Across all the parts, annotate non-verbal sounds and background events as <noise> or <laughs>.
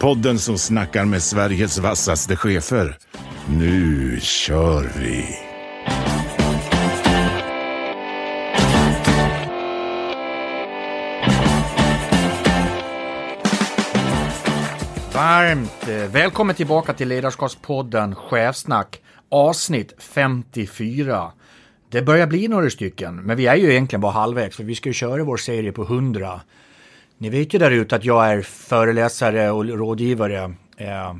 Podden som snackar med Sveriges vassaste chefer. Nu kör vi! Varmt eh, välkommen tillbaka till Ledarskapspodden Chefsnack avsnitt 54. Det börjar bli några stycken, men vi är ju egentligen bara halvvägs för vi ska ju köra vår serie på 100. Ni vet ju där ute att jag är föreläsare och rådgivare. Eh,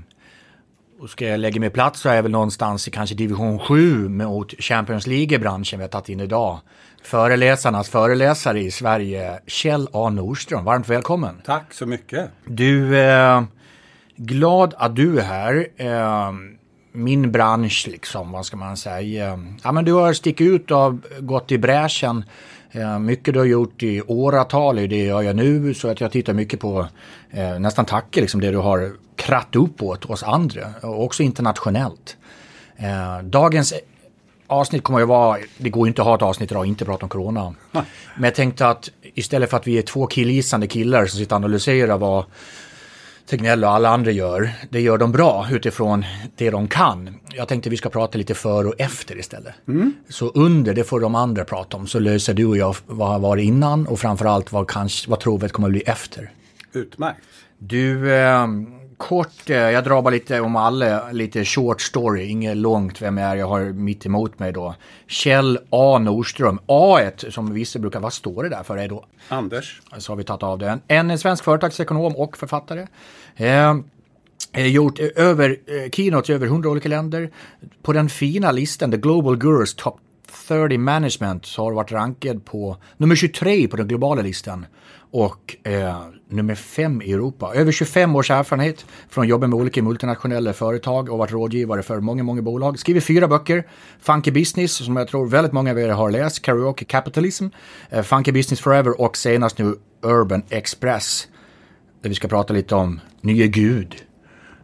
och ska jag lägga mig plats så är jag väl någonstans i kanske division 7 mot Champions League-branschen vi har tagit in idag. Föreläsarnas föreläsare i Sverige, Kjell A Nordström. Varmt välkommen. Tack så mycket. Du, eh, glad att du är här. Eh, min bransch, liksom, vad ska man säga? Ja, men du har stickit ut och gått i bräschen. Eh, mycket du har gjort i åratal, det gör jag nu, så att jag tittar mycket på, eh, nästan tackar liksom det du har kratt upp åt oss andra, och också internationellt. Eh, dagens avsnitt kommer att vara, det går inte att ha ett avsnitt idag och inte prata om corona. Men jag tänkte att istället för att vi är två killgissande killar som sitter och analyserar vad Tegnell och alla andra gör, det gör de bra utifrån det de kan. Jag tänkte vi ska prata lite för och efter istället. Mm. Så under, det får de andra prata om, så löser du och jag vad har varit innan och framförallt vad, kanske, vad att kommer att bli efter. Utmärkt. Du, eh, kort, eh, jag drar bara lite om alla, lite short story, inget långt vem jag är, jag har mitt emot mig då. Kjell A Nordström, A som vissa brukar, vad står det där för? Är då? Anders. Så har vi tagit av den. En svensk företagsekonom och författare. Eh, gjort över, eh, keynote i över 100 olika länder. På den fina listan, The Global Gurus Top 30 Management, så har varit rankad på nummer 23 på den globala listan och eh, nummer fem i Europa. Över 25 års erfarenhet från jobben med olika multinationella företag och varit rådgivare för många, många bolag. Skrivit fyra böcker. Funky Business, som jag tror väldigt många av er har läst. Karaoke Capitalism. Eh, Funky Business Forever och senast nu Urban Express. Där vi ska prata lite om nye Gud.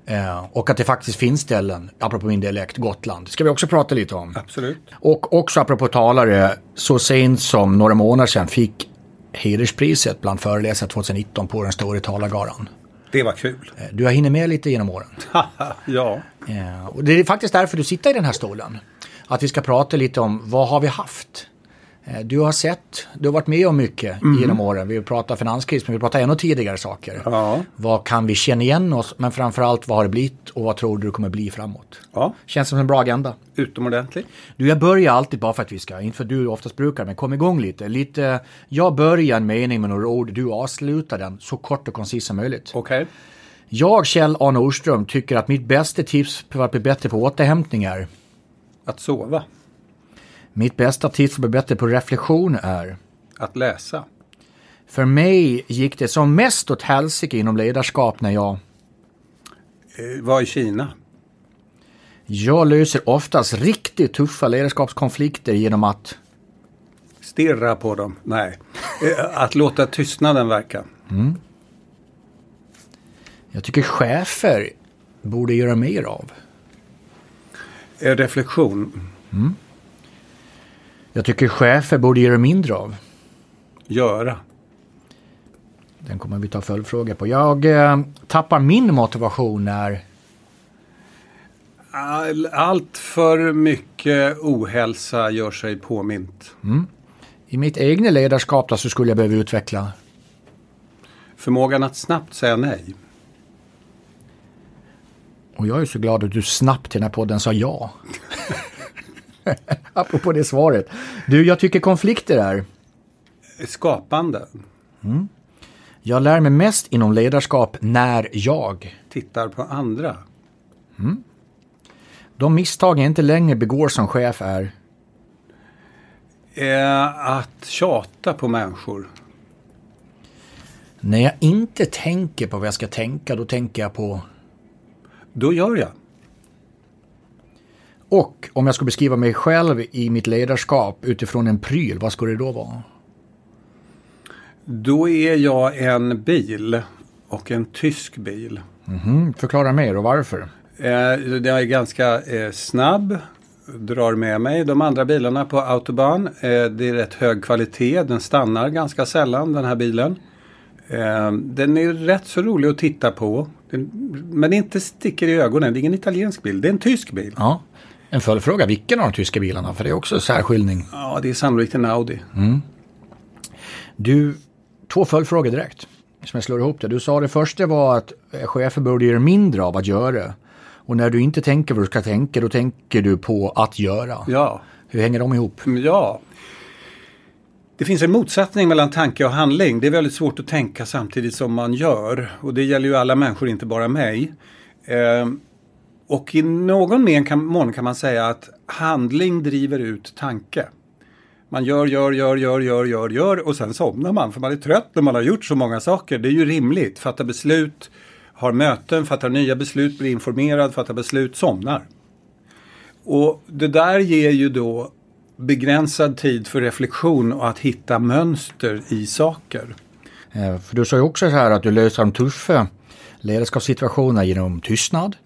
Eh, och att det faktiskt finns ställen, apropå min dialekt, Gotland. ska vi också prata lite om. Absolut. Och också apropå talare, så sent som några månader sedan fick hederspriset bland föreläsare 2019 på den stora talargaran. Det var kul. Eh, du har hinner med lite genom åren. <laughs> ja. Eh, och det är faktiskt därför du sitter i den här stolen. Att vi ska prata lite om vad har vi haft? Eh, du har sett, du har varit med om mycket mm. genom åren. Vi pratar finanskris, men vi pratar ännu tidigare saker. Ja. Vad kan vi känna igen oss, men framförallt vad har det blivit och vad tror du kommer bli framåt? Ja. Känns som en bra agenda. Utomordentligt. Du, jag börjar alltid bara för att vi ska, inte för du oftast brukar, men kom igång lite. lite jag börjar en mening med några ord, du avslutar den så kort och koncis som möjligt. Okay. Jag, Kjell A. Nordström, tycker att mitt bästa tips för att bli bättre på återhämtning är att sova. Mitt bästa tips för att bli bättre på reflektion är att läsa. För mig gick det som mest åt helsike inom ledarskap när jag eh, var i Kina. Jag löser oftast riktigt tuffa ledarskapskonflikter genom att Stirra på dem? Nej. Eh, att låta tystnaden verka. Mm. Jag tycker chefer borde göra mer av. Eh, reflektion. Mm. Jag tycker chefer borde göra mindre av. Göra. Den kommer vi ta följdfråga på. Jag eh, tappar min motivation när... All, allt för mycket ohälsa gör sig påmint. Mm. I mitt egna ledarskap då, så skulle jag behöva utveckla? Förmågan att snabbt säga nej. Och jag är så glad att du snabbt till den här podden sa ja. <laughs> Apropå det svaret. Du, jag tycker konflikter är... Skapande. Mm. Jag lär mig mest inom ledarskap när jag... Tittar på andra. Mm. De misstag jag inte längre begår som chef är... Eh, att tjata på människor. När jag inte tänker på vad jag ska tänka, då tänker jag på... Då gör jag. Och om jag ska beskriva mig själv i mitt ledarskap utifrån en pryl, vad skulle det då vara? Då är jag en bil och en tysk bil. Mhm, Förklara mer och varför. Eh, Den är ganska eh, snabb, drar med mig de andra bilarna på autobahn. Eh, Det är rätt hög kvalitet, den stannar ganska sällan den här bilen. Eh, Den är rätt så rolig att titta på. Den, men inte sticker i ögonen, det är ingen italiensk bil, det är en tysk bil. Ja. En följdfråga, vilken av de tyska bilarna? För det är också särskiljning. Ja, det är sannolikt en Audi. Du, två följdfrågor direkt. Som jag slår ihop det. Du sa det första var att eh, chefer borde göra mindre av att göra. Och när du inte tänker vad du ska tänka, då tänker du på att göra. Ja. Hur hänger de ihop? Ja. Det finns en motsättning mellan tanke och handling. Det är väldigt svårt att tänka samtidigt som man gör. Och det gäller ju alla människor, inte bara mig. Eh, och i någon men kan, mån kan man säga att handling driver ut tanke. Man gör, gör, gör, gör, gör, gör, gör och sen somnar man för man är trött när man har gjort så många saker. Det är ju rimligt. Fatta beslut, har möten, fattar nya beslut, blir informerad, fattar beslut, somnar. Och det där ger ju då begränsad tid för reflektion och att hitta mönster i saker. Eh, för du sa ju också så här att du löser de tuffa ledarskapssituationerna genom tystnad.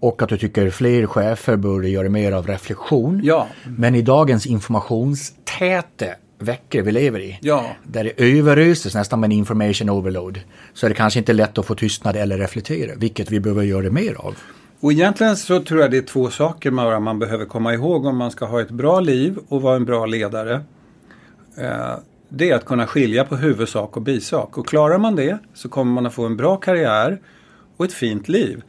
Och att du tycker fler chefer borde göra mer av reflektion. Ja. Men i dagens informationstäta veckor vi lever i. Ja. Där det överöses nästan med en information overload. Så är det kanske inte lätt att få tystnad eller reflektera. Vilket vi behöver göra mer av. Och egentligen så tror jag det är två saker man behöver komma ihåg om man ska ha ett bra liv och vara en bra ledare. Eh, Det är att kunna skilja på huvudsak och bisak. Och klarar man det så kommer man att få en bra karriär och ett fint liv.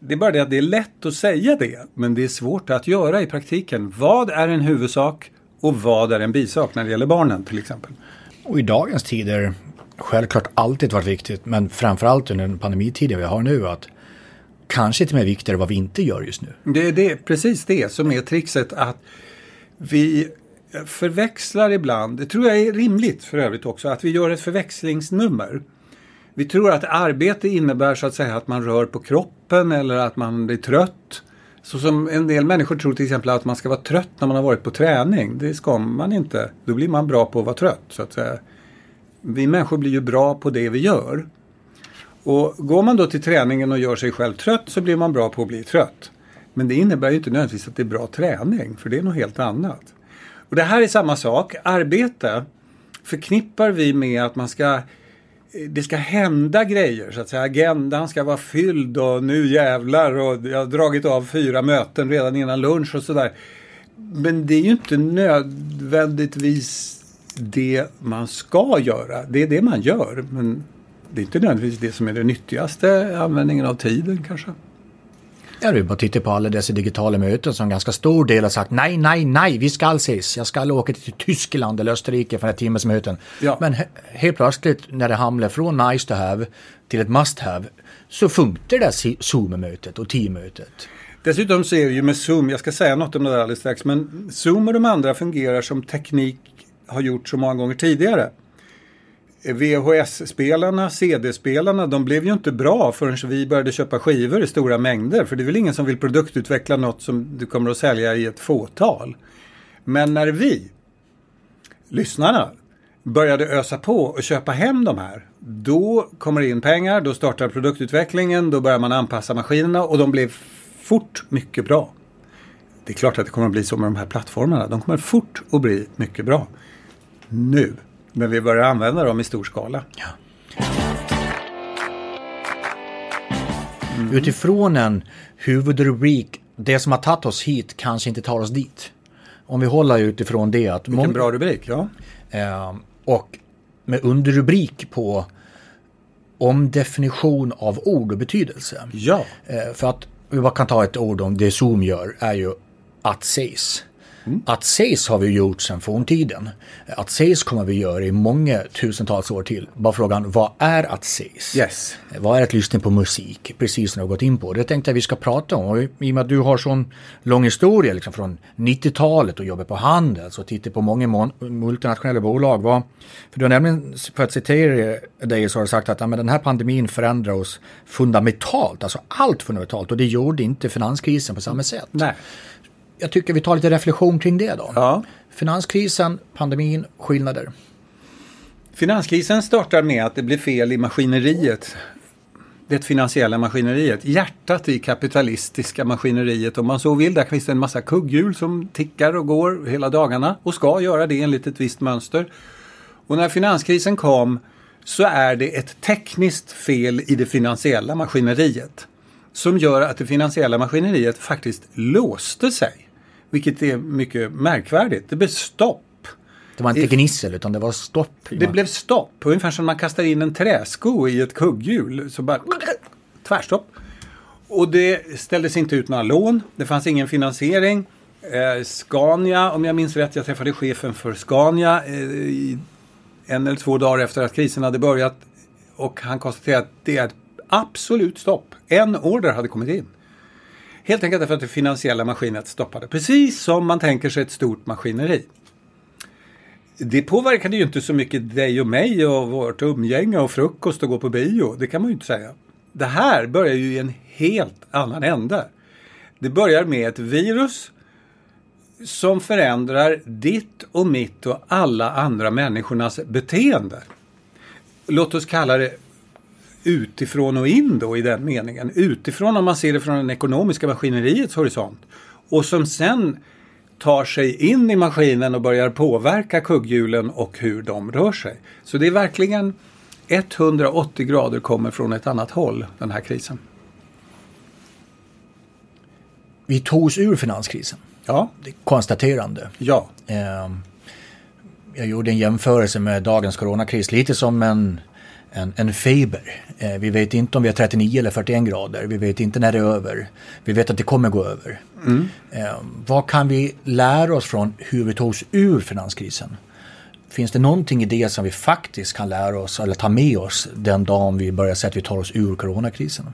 Det är bara det att det är lätt att säga det, men det är svårt att göra i praktiken. Vad är en huvudsak och vad är en bisak när det gäller barnen till exempel? Och i dagens tider, självklart alltid varit viktigt, men framförallt under den pandemitiden vi har nu, att kanske till och med viktigare vad vi inte gör just nu. Det är det, precis det som är trixet att vi förväxlar ibland, det tror jag är rimligt för övrigt också, att vi gör ett förväxlingsnummer. Vi tror att arbete innebär så att säga att man rör på kroppen eller att man blir trött. Så som en del människor tror till exempel att man ska vara trött när man har varit på träning. Det ska man inte. Då blir man bra på att vara trött. Så att säga. Vi människor blir ju bra på det vi gör. Och går man då till träningen och gör sig själv trött så blir man bra på att bli trött. Men det innebär ju inte nödvändigtvis att det är bra träning, för det är något helt annat. Och det här är samma sak. Arbete förknippar vi med att man ska det ska hända grejer så att säga. Agendan ska vara fylld och nu jävlar och jag har dragit av fyra möten redan innan lunch och sådär. Men det är ju inte nödvändigtvis det man ska göra. Det är det man gör. Men det är inte nödvändigtvis det som är det nyttigaste användningen av tiden kanske. Ja, du bara titta på alla dessa digitala möten som ganska stor del har sagt nej, nej, nej, vi ska ses. Jag ska åka till Tyskland eller Österrike för ett timmes möten. Ja. Men he- helt plötsligt när det hamnar från nice to have till ett must have så funkar det Zoom-mötet och teammötet. Dessutom så är det ju med Zoom, jag ska säga något om det där alldeles strax, men Zoom och de andra fungerar som teknik har gjort så många gånger tidigare. VHS-spelarna, CD-spelarna, de blev ju inte bra förrän vi började köpa skivor i stora mängder. För det är väl ingen som vill produktutveckla något som du kommer att sälja i ett fåtal. Men när vi, lyssnarna, började ösa på och köpa hem de här. Då kommer det in pengar, då startar produktutvecklingen, då börjar man anpassa maskinerna och de blev fort mycket bra. Det är klart att det kommer att bli så med de här plattformarna. De kommer fort att bli mycket bra. Nu, när vi börjar använda dem i stor skala. Utifrån en huvudrubrik, det som har tagit oss hit kanske inte tar oss dit. Om vi håller utifrån det att... Vilken bra rubrik, ja. Eh, och med underrubrik på omdefinition av ord och betydelse. Ja, Eh, för att vi bara kan ta ett ord om det Zoom gör är ju att ses. Att ses har vi gjort sedan forntiden. Att ses kommer vi göra i många tusentals år till. Bara frågan, vad är att ses? Yes. Vad är att lyssna på musik? Precis som du har gått in på. Det tänkte jag vi ska prata om. Och I och med att du har sån lång historia liksom från 90-talet och jobbar på Handels och tittar på många multinationella bolag. Vad, för du har nämligen, för att citera dig, så har du sagt att ja, men den här pandemin förändrar oss fundamentalt. Alltså allt fundamentalt. Och det gjorde inte finanskrisen på samma sätt. Nej. Jag tycker vi tar lite reflektion kring det då. Ja. Finanskrisen, pandemin, skillnader. Finanskrisen startar med att det blir fel i maskineriet. Det finansiella maskineriet. Hjärtat i kapitalistiska maskineriet om man så vill. Där finns det en massa kugghjul som tickar och går hela dagarna och ska göra det enligt ett visst mönster. Och när finanskrisen kom så är det ett tekniskt fel i det finansiella maskineriet som gör att det finansiella maskineriet faktiskt låste sig. Vilket är mycket märkvärdigt. Det blev stopp. Det var inte gnissel utan det var stopp. Det blev stopp. Ungefär som man kastar in en träsko i ett kugghjul. Så bara tvärstopp. Och det ställdes inte ut några lån. Det fanns ingen finansiering. Eh, Scania, om jag minns rätt, jag träffade chefen för Scania eh, en eller två dagar efter att krisen hade börjat. Och han konstaterade att det är absolut stopp. En order hade kommit in. Helt enkelt därför att det finansiella maskinet stoppade. Precis som man tänker sig ett stort maskineri. Det påverkade ju inte så mycket dig och mig och vårt umgänge och frukost och gå på bio. Det kan man ju inte säga. Det här börjar ju i en helt annan ände. Det börjar med ett virus som förändrar ditt och mitt och alla andra människornas beteende. Låt oss kalla det utifrån och in då i den meningen. Utifrån om man ser det från det ekonomiska maskineriets horisont. Och som sen tar sig in i maskinen och börjar påverka kugghjulen och hur de rör sig. Så det är verkligen 180 grader kommer från ett annat håll, den här krisen. Vi tog oss ur finanskrisen. Ja, Det är konstaterande. ja, Eh, jag gjorde en jämförelse med dagens coronakris, lite som en, en, en feber. Eh, vi vet inte om vi har 39 eller 41 grader. Vi vet inte när det är över. Vi vet att det kommer gå över. Eh, vad kan vi lära oss från hur vi tog oss ur finanskrisen? Finns det någonting i det som vi faktiskt kan lära oss eller ta med oss den dagen vi börjar se att vi tar oss ur coronakrisen?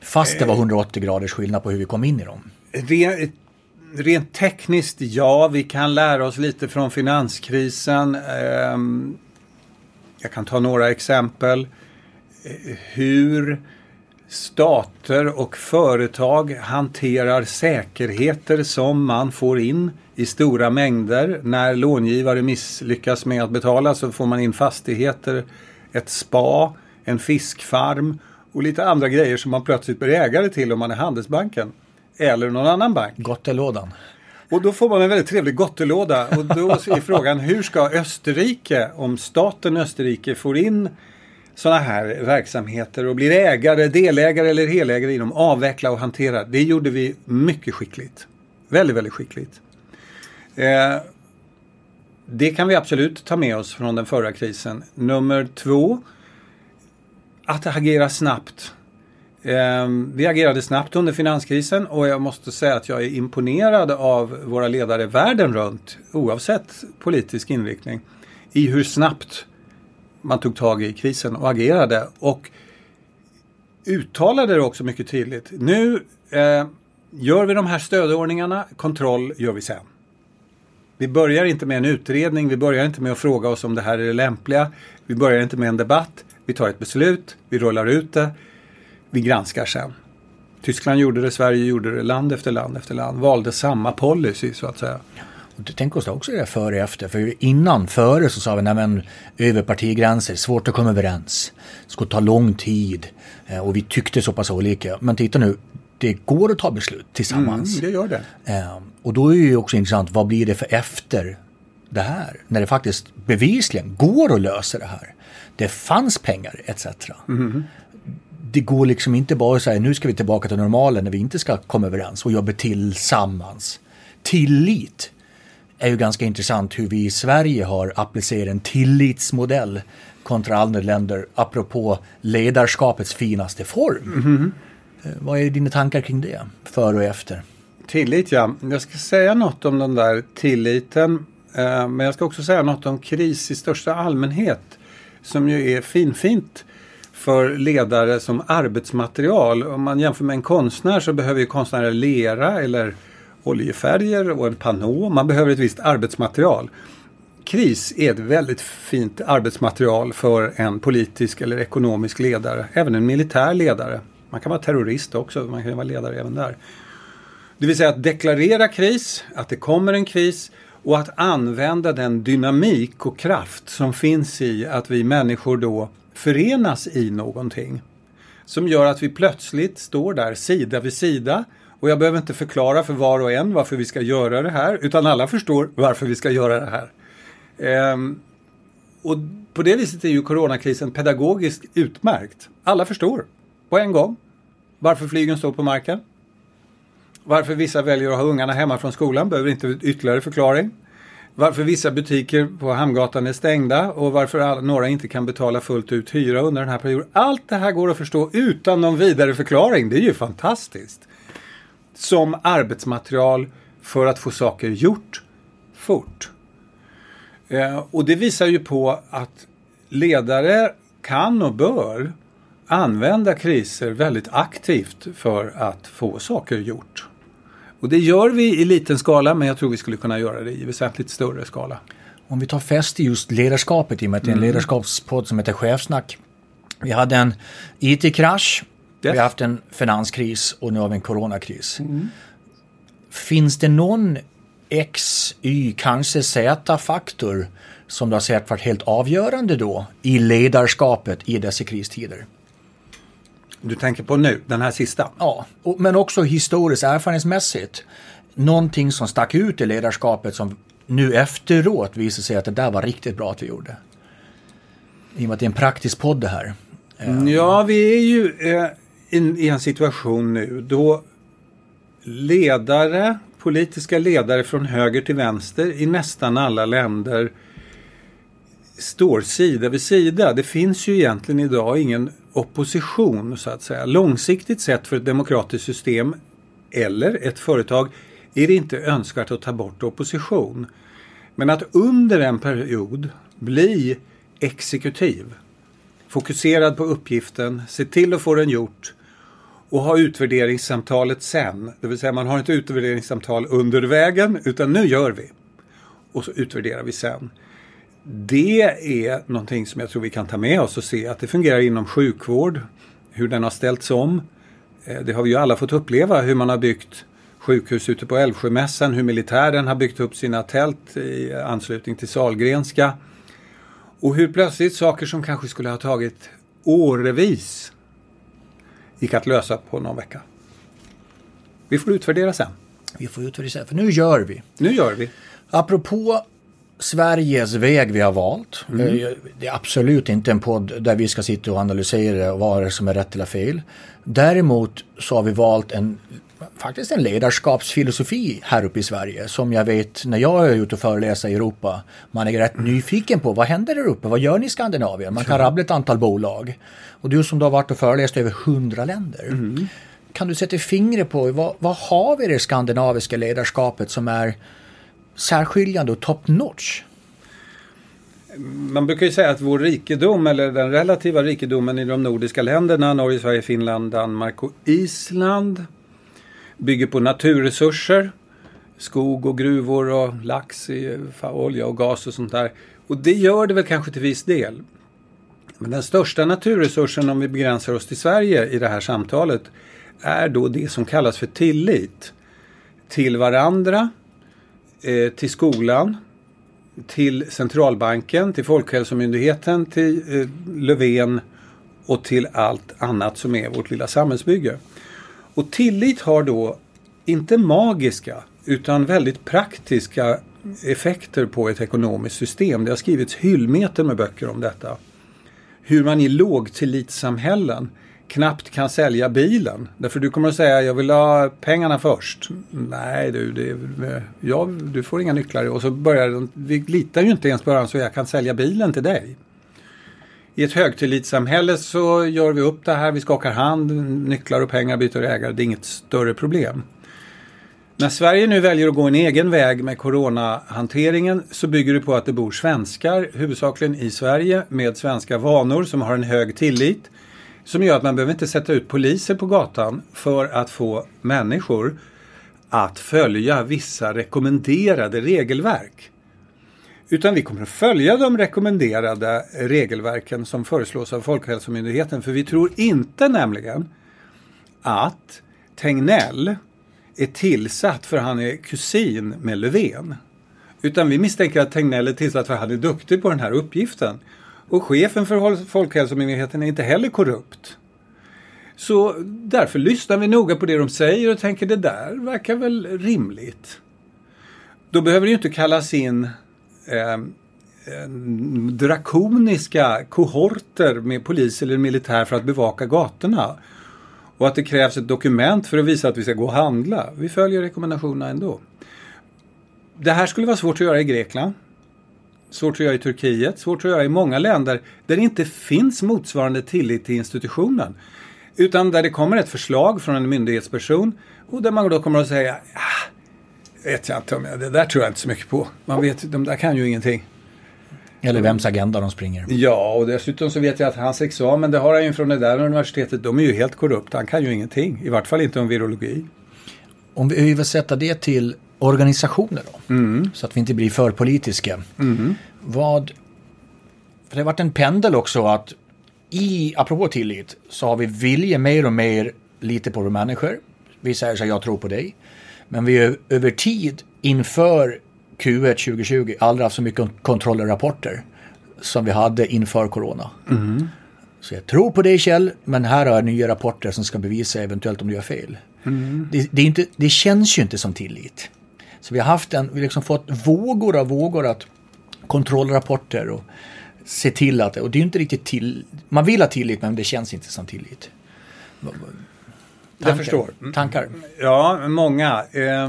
Fast det var 180 graders skillnad på hur vi kom in i dem. Rent, rent tekniskt, ja, vi kan lära oss lite från finanskrisen. Ehm, jag kan ta några exempel. Hur stater och företag hanterar säkerheter som man får in i stora mängder. När långivare misslyckas med att betala så får man in fastigheter, ett spa, en fiskfarm och lite andra grejer som man plötsligt blir ägare till om man är Handelsbanken. Eller någon annan bank. Gottelådan. Och då får man en väldigt trevlig gottelåda. Och då är frågan hur ska Österrike, om staten Österrike får in sådana här verksamheter och blir ägare, delägare eller helägare i dem, avveckla och hantera. Det gjorde vi mycket skickligt. Väldigt, väldigt skickligt. Eh, det kan vi absolut ta med oss från den förra krisen. Nummer två, att agera snabbt. Ehm, vi agerade snabbt under finanskrisen och jag måste säga att jag är imponerad av våra ledare världen runt, oavsett politisk inriktning, i hur snabbt man tog tag i krisen och agerade. Och uttalade det också mycket tydligt. Nu eh, gör vi de här stödordningarna, kontroll gör vi sen. Vi börjar inte med en utredning, vi börjar inte med att fråga oss om det här är det lämpliga. Vi börjar inte med en debatt, vi tar ett beslut, vi rullar ut det, vi granskar sen. Tyskland gjorde det, Sverige gjorde det, land efter land efter land valde samma policy så att säga. Tänker oss också det före och efter. För innan, före så sa vi, nej men över partigränser, svårt att komma överens. Det skulle ta lång tid. Eh, Och vi tyckte så pass olika. Men titta nu, det går att ta beslut tillsammans. Mm, det gör det. Eh, Och då är det ju också intressant, vad blir det för efter det här? När det faktiskt bevisligen går att lösa det här. Det fanns pengar etc. Det går liksom inte bara att säga nu ska vi tillbaka till normalen när vi inte ska komma överens och jobba tillsammans. Tillit är ju ganska intressant hur vi i Sverige har applicerat en tillitsmodell kontra andra länder apropå ledarskapets finaste form. Eh, Vad är dina tankar kring det, före och efter? Tillit ja. Jag ska säga något om den där tilliten. Eh, men jag ska också säga något om kris i största allmänhet. Som ju är finfint för ledare som arbetsmaterial. Om man jämför med en konstnär så behöver ju konstnärer lera eller oljefärger och en panå. Man behöver ett visst arbetsmaterial. Kris är ett väldigt fint arbetsmaterial för en politisk eller ekonomisk ledare. Även en militär ledare. Man kan vara terrorist också, man kan vara ledare även där. Det vill säga att deklarera kris, att det kommer en kris och att använda den dynamik och kraft som finns i att vi människor då förenas i någonting. Som gör att vi plötsligt står där sida vid sida och jag behöver inte förklara för var och en varför vi ska göra det här utan alla förstår varför vi ska göra det här. Ehm, och på det viset är ju coronakrisen pedagogiskt utmärkt. Alla förstår på en gång varför flygen står på marken. Varför vissa väljer att ha ungarna hemma från skolan behöver inte ytterligare förklaring. Varför vissa butiker på Hamngatan är stängda och varför alla, några inte kan betala fullt ut hyra under den här perioden. Allt det här går att förstå utan någon vidare förklaring. Det är ju fantastiskt. Som arbetsmaterial för att få saker gjort fort. Eh, och det visar ju på att ledare kan och bör använda kriser väldigt aktivt för att få saker gjort. Och det gör vi i liten skala men jag tror vi skulle kunna göra det i väsentligt större skala. Om vi tar fäste i just ledarskapet i och med att det är en mm. ledarskapspodd som heter Chefsnack. Vi hade en IT-krasch, yes. vi har haft en finanskris och nu har vi en coronakris. Mm. Finns det någon X, Y, kanske Z-faktor som du har sett varit helt avgörande då i ledarskapet i dessa kristider? Du tänker på nu, den här sista? Ja, men också historiskt erfarenhetsmässigt. Någonting som stack ut i ledarskapet som nu efteråt visar sig att det där var riktigt bra att vi gjorde. I och med att det är en praktisk podd det här. Mm, ja, vi är ju eh, i en situation nu då ledare, politiska ledare från höger till vänster i nästan alla länder står sida vid sida. Det finns ju egentligen idag ingen opposition så att säga. Långsiktigt sett för ett demokratiskt system eller ett företag är det inte önskvärt att ta bort opposition. Men att under en period bli exekutiv, fokuserad på uppgiften, se till att få den gjort och ha utvärderingssamtalet sen. Det vill säga man har inte utvärderingssamtal under vägen utan nu gör vi. Och så utvärderar vi sen det är någonting som jag tror vi kan ta med oss och se att det fungerar inom sjukvård. Hur den har ställts om. Eh, det har vi ju alla fått uppleva hur man har byggt sjukhus ute på Älvsjömässan, hur militären har byggt upp sina tält i anslutning till Salgrenska. Och hur plötsligt saker som kanske skulle ha tagit årevis gick att lösa på någon vecka. Vi får utvärdera sen. Vi får utvärdera sen, för nu gör vi. Nu gör vi. Apropå Sveriges väg vi har valt. Mm. Eh, det är absolut inte en podd där vi ska sitta och analysera vad som är rätt eller fel. Däremot så har vi valt en faktiskt en ledarskapsfilosofi här uppe i Sverige som jag vet när jag är ute och föreläser i Europa. Man är rätt nyfiken på vad händer där uppe? Vad gör ni i Skandinavien? Man kan rabbla ett antal bolag. Och du som då har varit och föreläst över hundra länder. Mm. Kan du sätta fingret på vad, vad har vi i det skandinaviska ledarskapet som är särskiljande och top notch? Man brukar ju säga att vår rikedom eller den relativa rikedomen i de nordiska länderna, Norge, Sverige, Finland, Danmark och Island bygger på naturresurser. Skog och gruvor och lax, olja och gas och sånt där. Och det gör det väl kanske till viss del. Men den största naturresursen om vi begränsar oss till Sverige i det här samtalet är då det som kallas för tillit. Till varandra, eh, till skolan, till centralbanken, till Folkhälsomyndigheten, till eh, Löfven och till allt annat som är vårt lilla samhällsbygge. Och tillit har då inte magiska utan väldigt praktiska effekter på ett ekonomiskt system. Det har skrivits hyllmeter med böcker om detta. Hur man i lågtillitssamhällen knappt kan sälja bilen. Därför du kommer att säga jag vill ha pengarna först. Nej du, det, ja, du får inga nycklar. Och så börjar de, vi litar ju inte ens på varandra så jag kan sälja bilen till dig. I ett högtillitssamhälle så gör vi upp det här, vi skakar hand, nycklar och pengar byter ägare. Det är inget större problem. När Sverige nu väljer att gå en egen väg med coronahanteringen så bygger det på att det bor svenskar, huvudsakligen i Sverige, med svenska vanor som har en hög tillit. Som gör att man behöver inte sätta ut poliser på gatan för att få människor att följa vissa rekommenderade regelverk. Utan vi kommer att följa de rekommenderade regelverken som föreslås av Folkhälsomyndigheten. För vi tror inte nämligen att Tegnell är tillsatt för han är kusin med Löfven. Utan vi misstänker att Tegnell är tillsatt för att han är duktig på den här uppgiften. Och chefen för Folkhälsomyndigheten är inte heller korrupt. Så därför lyssnar vi noga på det de säger och tänker det där verkar väl rimligt. Då behöver det ju inte kallas in eh, drakoniska kohorter med polis eller militär för att bevaka gatorna. Och att det krävs ett dokument för att visa att vi ska gå och handla. Vi följer rekommendationerna ändå. Det här skulle vara svårt att göra i Grekland. Svårt att göra i Turkiet. Svårt att göra i många länder där det inte finns motsvarande tillit till institutionen. Utan där det kommer ett förslag från en myndighetsperson och där man då kommer att säga ah, vet jag inte om jag, det där tror jag inte så mycket på. Man vet, de där kan ju ingenting. Eller vems agenda de springer. Ja, och dessutom så vet jag att hans examen, det har han ju från det där universitetet, de är ju helt korrupta. Han kan ju ingenting. I vart fall inte om virologi. Om vi översätter det till organisationer då, mm. så att vi inte blir för politiska. Mm. Vad, för det har varit en pendel också att i, apropå tillit, så har vi vilja mer och mer lite på människor. Vi säger så här, jag tror på dig. Men vi har över tid inför Q1 2020 aldrig haft så mycket kontrollrapporter som vi hade inför corona. Mm. Så jag tror på dig Kjell, men här har jag nya rapporter som ska bevisa eventuellt om du gör fel. Mm. Det, det, är inte, det känns ju inte som tillit. Så vi har haft en, vi liksom fått vågor av vågor att kontrollrapporter och se till att, och det är inte riktigt till, man vill ha tillit men det känns inte som tillit. Tankar? Jag förstår. Tankar? Ja, många. Eh,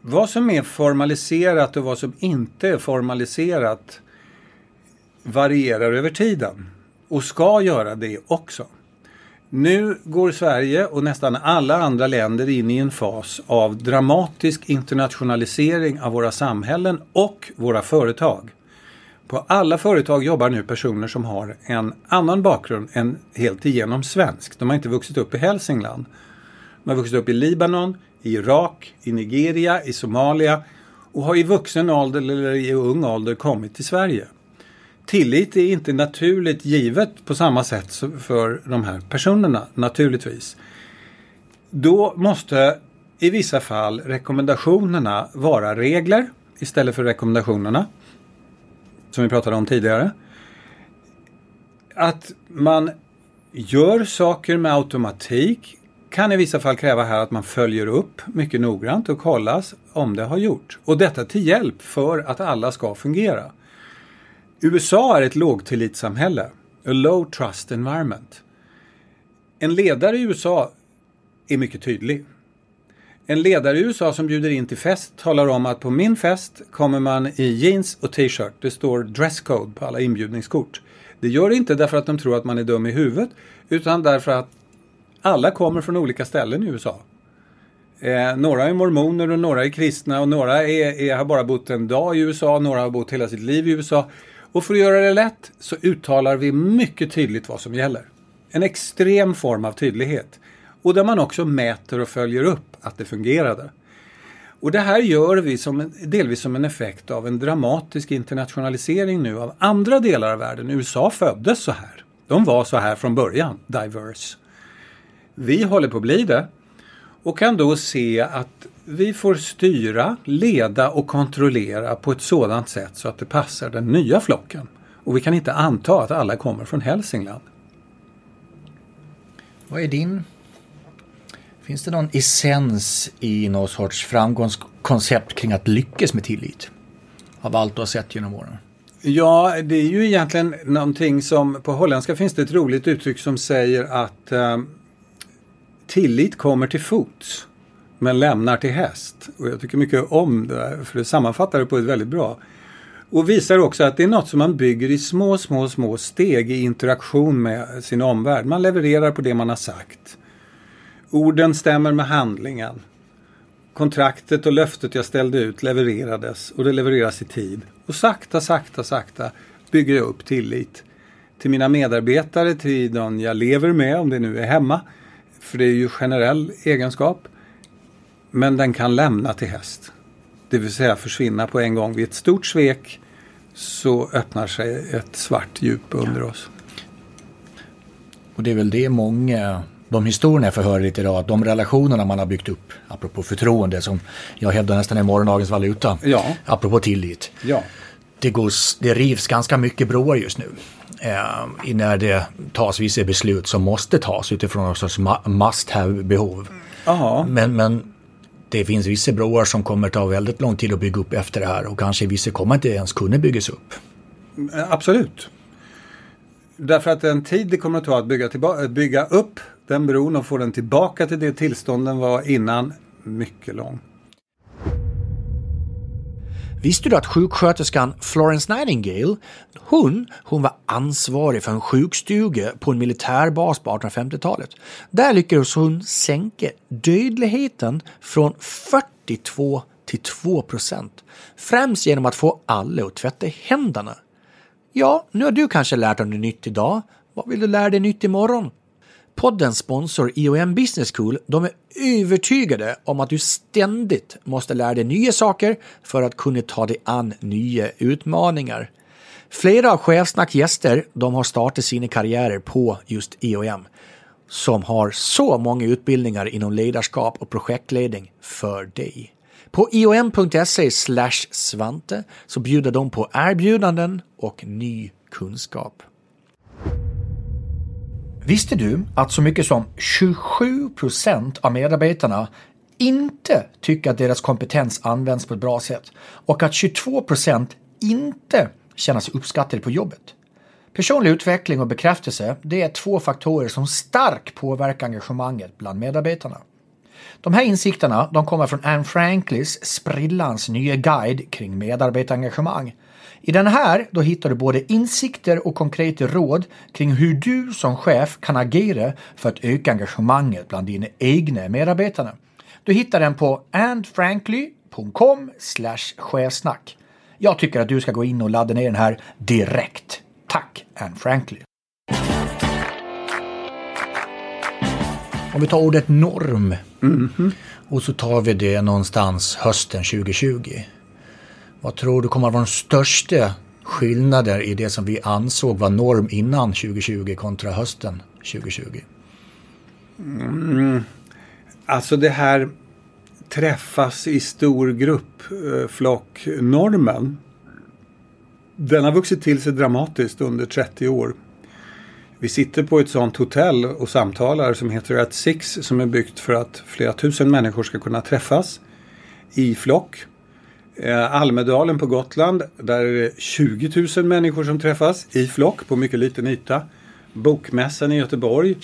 vad som är formaliserat och vad som inte är formaliserat varierar över tiden och ska göra det också. Nu går Sverige och nästan alla andra länder in i en fas av dramatisk internationalisering av våra samhällen och våra företag. På alla företag jobbar nu personer som har en annan bakgrund än helt igenom svensk. De har inte vuxit upp i Hälsingland. De har vuxit upp i Libanon, i Irak, i Nigeria, i Somalia och har i vuxen ålder eller i ung ålder kommit till Sverige. Tillit är inte naturligt givet på samma sätt för de här personerna, naturligtvis. Då måste i vissa fall rekommendationerna vara regler istället för rekommendationerna. Som vi pratade om tidigare. Att man gör saker med automatik kan i vissa fall kräva här att man följer upp mycket noggrant och kollas om det har gjort. Och detta till hjälp för att alla ska fungera. USA är ett lågtillitssamhälle. A low trust environment. En ledare i USA är mycket tydlig. En ledare i USA som bjuder in till fest talar om att på min fest kommer man i jeans och t-shirt. Det står dresscode på alla inbjudningskort. Det gör det inte därför att de tror att man är dum i huvudet utan därför att alla kommer från olika ställen i USA. Eh, några är mormoner och några är kristna och några är, är, har bara bott en dag i USA, några har bott hela sitt liv i USA. Och för att göra det lätt så uttalar vi mycket tydligt vad som gäller. En extrem form av tydlighet. Och där man också mäter och följer upp att det fungerade. Och det här gör vi som, delvis som en effekt av en dramatisk internationalisering nu av andra delar av världen. USA föddes så här. De var så här från början, diverse. Vi håller på att bli det och kan då se att vi får styra, leda och kontrollera på ett sådant sätt så att det passar den nya flocken. Och vi kan inte anta att alla kommer från Hälsingland. Vad är din... Finns det någon essens i någon sorts framgångskoncept kring att lyckas med tillit? Av allt du har sett genom åren. Ja, det är ju egentligen någonting som på holländska finns det ett roligt uttryck som säger att eh, tillit kommer till fots men lämnar till häst. Och jag tycker mycket om det där, för det sammanfattar det på ett väldigt bra. Och visar också att det är något som man bygger i små, små, små steg i interaktion med sin omvärld. Man levererar på det man har sagt. Orden stämmer med handlingen. kontraktet och löftet jag ställde ut levererades och det levereras i tid. Och sakta, sakta, sakta bygger jag upp tillit till mina medarbetare, till de jag lever med, om det nu är hemma. För det är ju generell egenskap. Men den kan lämna till häst. Det vill säga försvinna på en gång. Vid ett stort svek så öppnar sig ett svart djup under oss. Och det är väl det många, de historierna jag får höra lite idag, att de relationerna man har byggt upp, apropå förtroende som jag hävdar nästan är morgondagens valuta, Ja. apropå tillit. Ja. Det, går, det rivs ganska mycket broar just nu. Eh, när det tas vissa beslut som måste tas utifrån någon sorts must have-behov. Ja, Men, men det finns vissa broar som kommer ta väldigt lång tid att bygga upp efter det här och kanske vissa kommer inte ens kunna byggas upp. Eh, absolut. Därför att den tid det kommer att ta att bygga, tillba- eh, bygga upp den bron och få den tillbaka till det tillstånd den var innan, mycket lång. Visste du att sjuksköterskan Florence Nightingale, hon, hon var ansvarig för en sjukstuga på en militärbas på 1850-talet. Där lyckades hon sänka dödligheten från 42 till 2 procent. Främst genom att få alla att tvätta händerna. Ja, nu har du kanske lärt dig något nytt idag. Vad vill du lära dig nytt imorgon? Poddens sponsor IOM Business School, de är övertygade om att du ständigt måste lära dig nya saker för att kunna ta dig an nya utmaningar. Flera av Chefsnack gäster, de har startat sina karriärer på just IOM som har så många utbildningar inom ledarskap och projektledning för dig. På iom.se svante så bjuder de på erbjudanden och ny kunskap. Visste du att så mycket som 27 procent av medarbetarna inte tycker att deras kompetens används på ett bra sätt och att 22 procent inte känner sig uppskattade på jobbet? Personlig utveckling och bekräftelse det är två faktorer som starkt påverkar engagemanget bland medarbetarna. De här insikterna de kommer från Anne Franklis sprillans nya guide kring medarbetarengagemang. I den här då hittar du både insikter och konkreta råd kring hur du som chef kan agera för att öka engagemanget bland dina egna medarbetare. Du hittar den på annefrankly.com chefsnack. Jag tycker att du ska gå in och ladda ner den här direkt. Tack Anne Frankly. Om vi tar ordet norm och så tar vi det någonstans hösten 2020. Vad tror du kommer att vara de största skillnader i det som vi ansåg var norm innan 2020 kontra hösten 2020? Mm. Alltså det här träffas i stor grupp-flock flocknormen. Den har vuxit till sig dramatiskt under 30 år. Vi sitter på ett sånt hotell och samtalar som heter At Six som är byggt för att flera tusen människor ska kunna träffas i flock. Eh, Almedalen på Gotland, där är det 20 000 människor som träffas i flock på mycket liten yta. Bokmässan i Göteborg,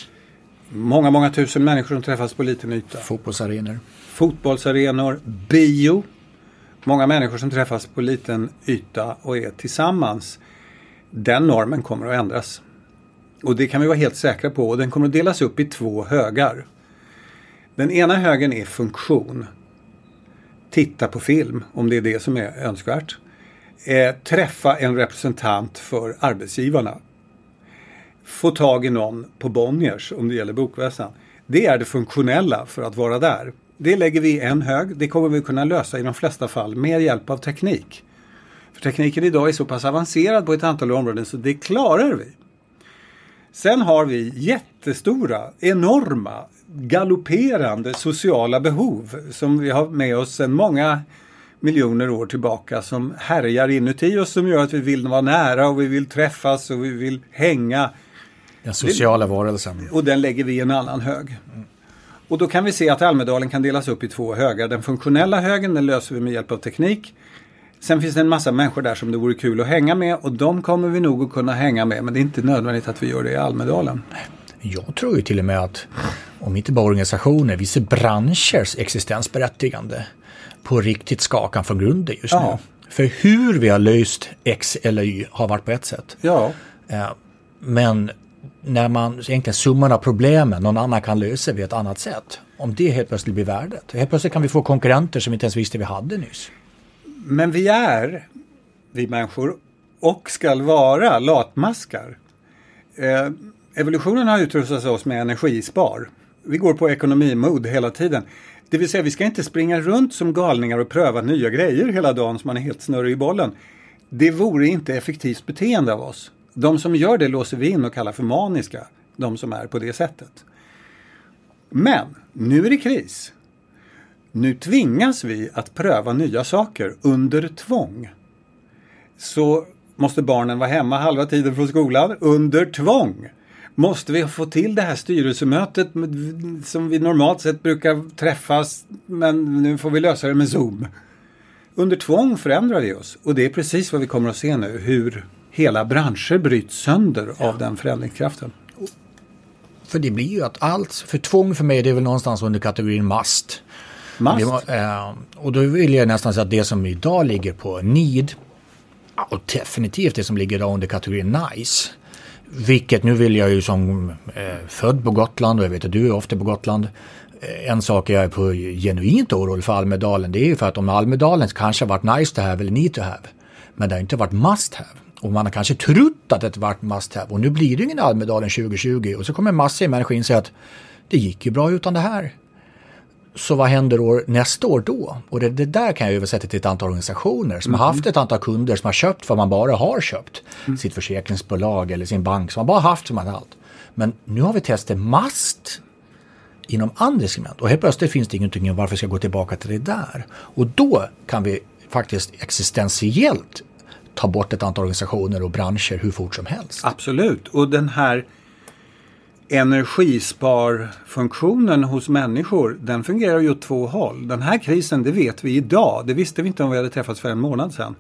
många, många tusen människor som träffas på liten yta. Fotbollsarenor. Fotbollsarenor, bio. Många människor som träffas på liten yta och är tillsammans. Den normen kommer att ändras. Och det kan vi vara helt säkra på. Och den kommer att delas upp i två högar. Den ena högen är funktion. Titta på film, om det är det som är önskvärt. Eh, träffa en representant för arbetsgivarna. Få tag i någon på Bonniers, om det gäller bokmässan. Det är det funktionella för att vara där. Det lägger vi i en hög. Det kommer vi kunna lösa i de flesta fall med hjälp av teknik. För tekniken idag är så pass avancerad på ett antal områden så det klarar vi. Sen har vi jättestora, enorma, galopperande sociala behov som vi har med oss sedan många miljoner år tillbaka som härjar inuti oss som gör att vi vill vara nära och vi vill träffas och vi vill hänga. Den sociala varelsen. Och den lägger vi i en annan hög. Och då kan vi se att Almedalen kan delas upp i två högar. Den funktionella högen den löser vi med hjälp av teknik. Sen finns det en massa människor där som det vore kul att hänga med och de kommer vi nog att kunna hänga med men det är inte nödvändigt att vi gör det i Almedalen. Jag tror ju till och med att om inte bara organisationer, vissa branschers existensberättigande på riktigt skakan från grunden just Ja. nu. För hur vi har löst X eller Y har varit på ett sätt. Ja, Eh, Men när man egentligen summan av problemen någon annan kan lösa vid ett annat sätt. om det helt plötsligt blir värdet. Helt plötsligt kan vi få konkurrenter som vi inte ens visste vi hade nyss. Men vi är, vi människor, och skall vara latmaskar. Evolutionen har utrustat oss med energispar. Vi går på ekonomimod hela tiden. Det vill säga vi ska inte springa runt som galningar och pröva nya grejer hela dagen så man är helt snurrig i bollen. Det vore inte effektivt beteende av oss. De som gör det låser vi in och kallar för maniska. De som är på det sättet. Men nu är det kris. Nu tvingas vi att pröva nya saker under tvång. Så måste barnen vara hemma halva tiden från skolan under tvång. Måste vi få till det här styrelsemötet som vi normalt sett brukar träffas men nu får vi lösa det med Zoom. Under tvång förändrar vi oss och det är precis vad vi kommer att se nu hur hela branscher bryts sönder ja. av den förändringskraften. För det blir ju att allt, för tvång för mig det är väl någonstans under kategorin must. Must? Det, äh, och då vill jag nästan säga att det som idag ligger på need och definitivt det som ligger under kategorin nice. Vilket nu vill jag ju som eh, född på Gotland och jag vet att du är ofta på Gotland. Eh, en sak jag är på genuint orolig för Almedalen det är ju för att om Almedalen kanske har varit nice to have eller need to have. Men det har inte varit must have. Och man har kanske trott att det varit must have och nu blir det ingen Almedalen 2020 och så kommer massor av människor inse att det gick ju bra utan det här. Så vad händer år, nästa år då? Och det, det, där kan jag översätta till ett antal organisationer som mm. har haft ett antal kunder som har köpt vad man bara har köpt. Mm. Sitt försäkringsbolag eller sin bank som man bara haft som man allt. Men nu har vi testat mast inom andra segment och helt plötsligt finns det ingenting om varför vi ska gå tillbaka till det där. Och då kan vi faktiskt existentiellt ta bort ett antal organisationer och branscher hur fort som helst. Absolut, och den här energisparfunktionen hos människor, den fungerar ju åt två håll. Den här krisen, det vet vi idag, det visste vi inte om vi hade träffats för en månad sedan.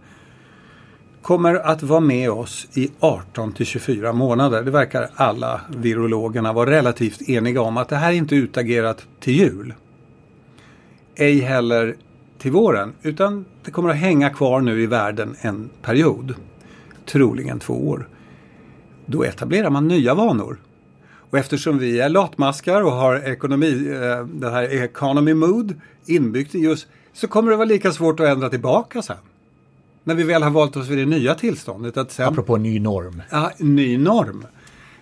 Kommer att vara med oss i 18 till 24 månader. Det verkar alla virologerna vara relativt eniga om att det här är inte utagerat till jul. Ej heller till våren, utan det kommer att hänga kvar nu i världen en period. Troligen två år. Då etablerar man nya vanor. Och eftersom vi är latmaskar och har ekonomi, eh, det här economy mood inbyggt i oss så kommer det vara lika svårt att ändra tillbaka sen. När vi väl har valt oss vid det nya tillståndet. Att sen, Apropå ny norm. Ja, ny norm.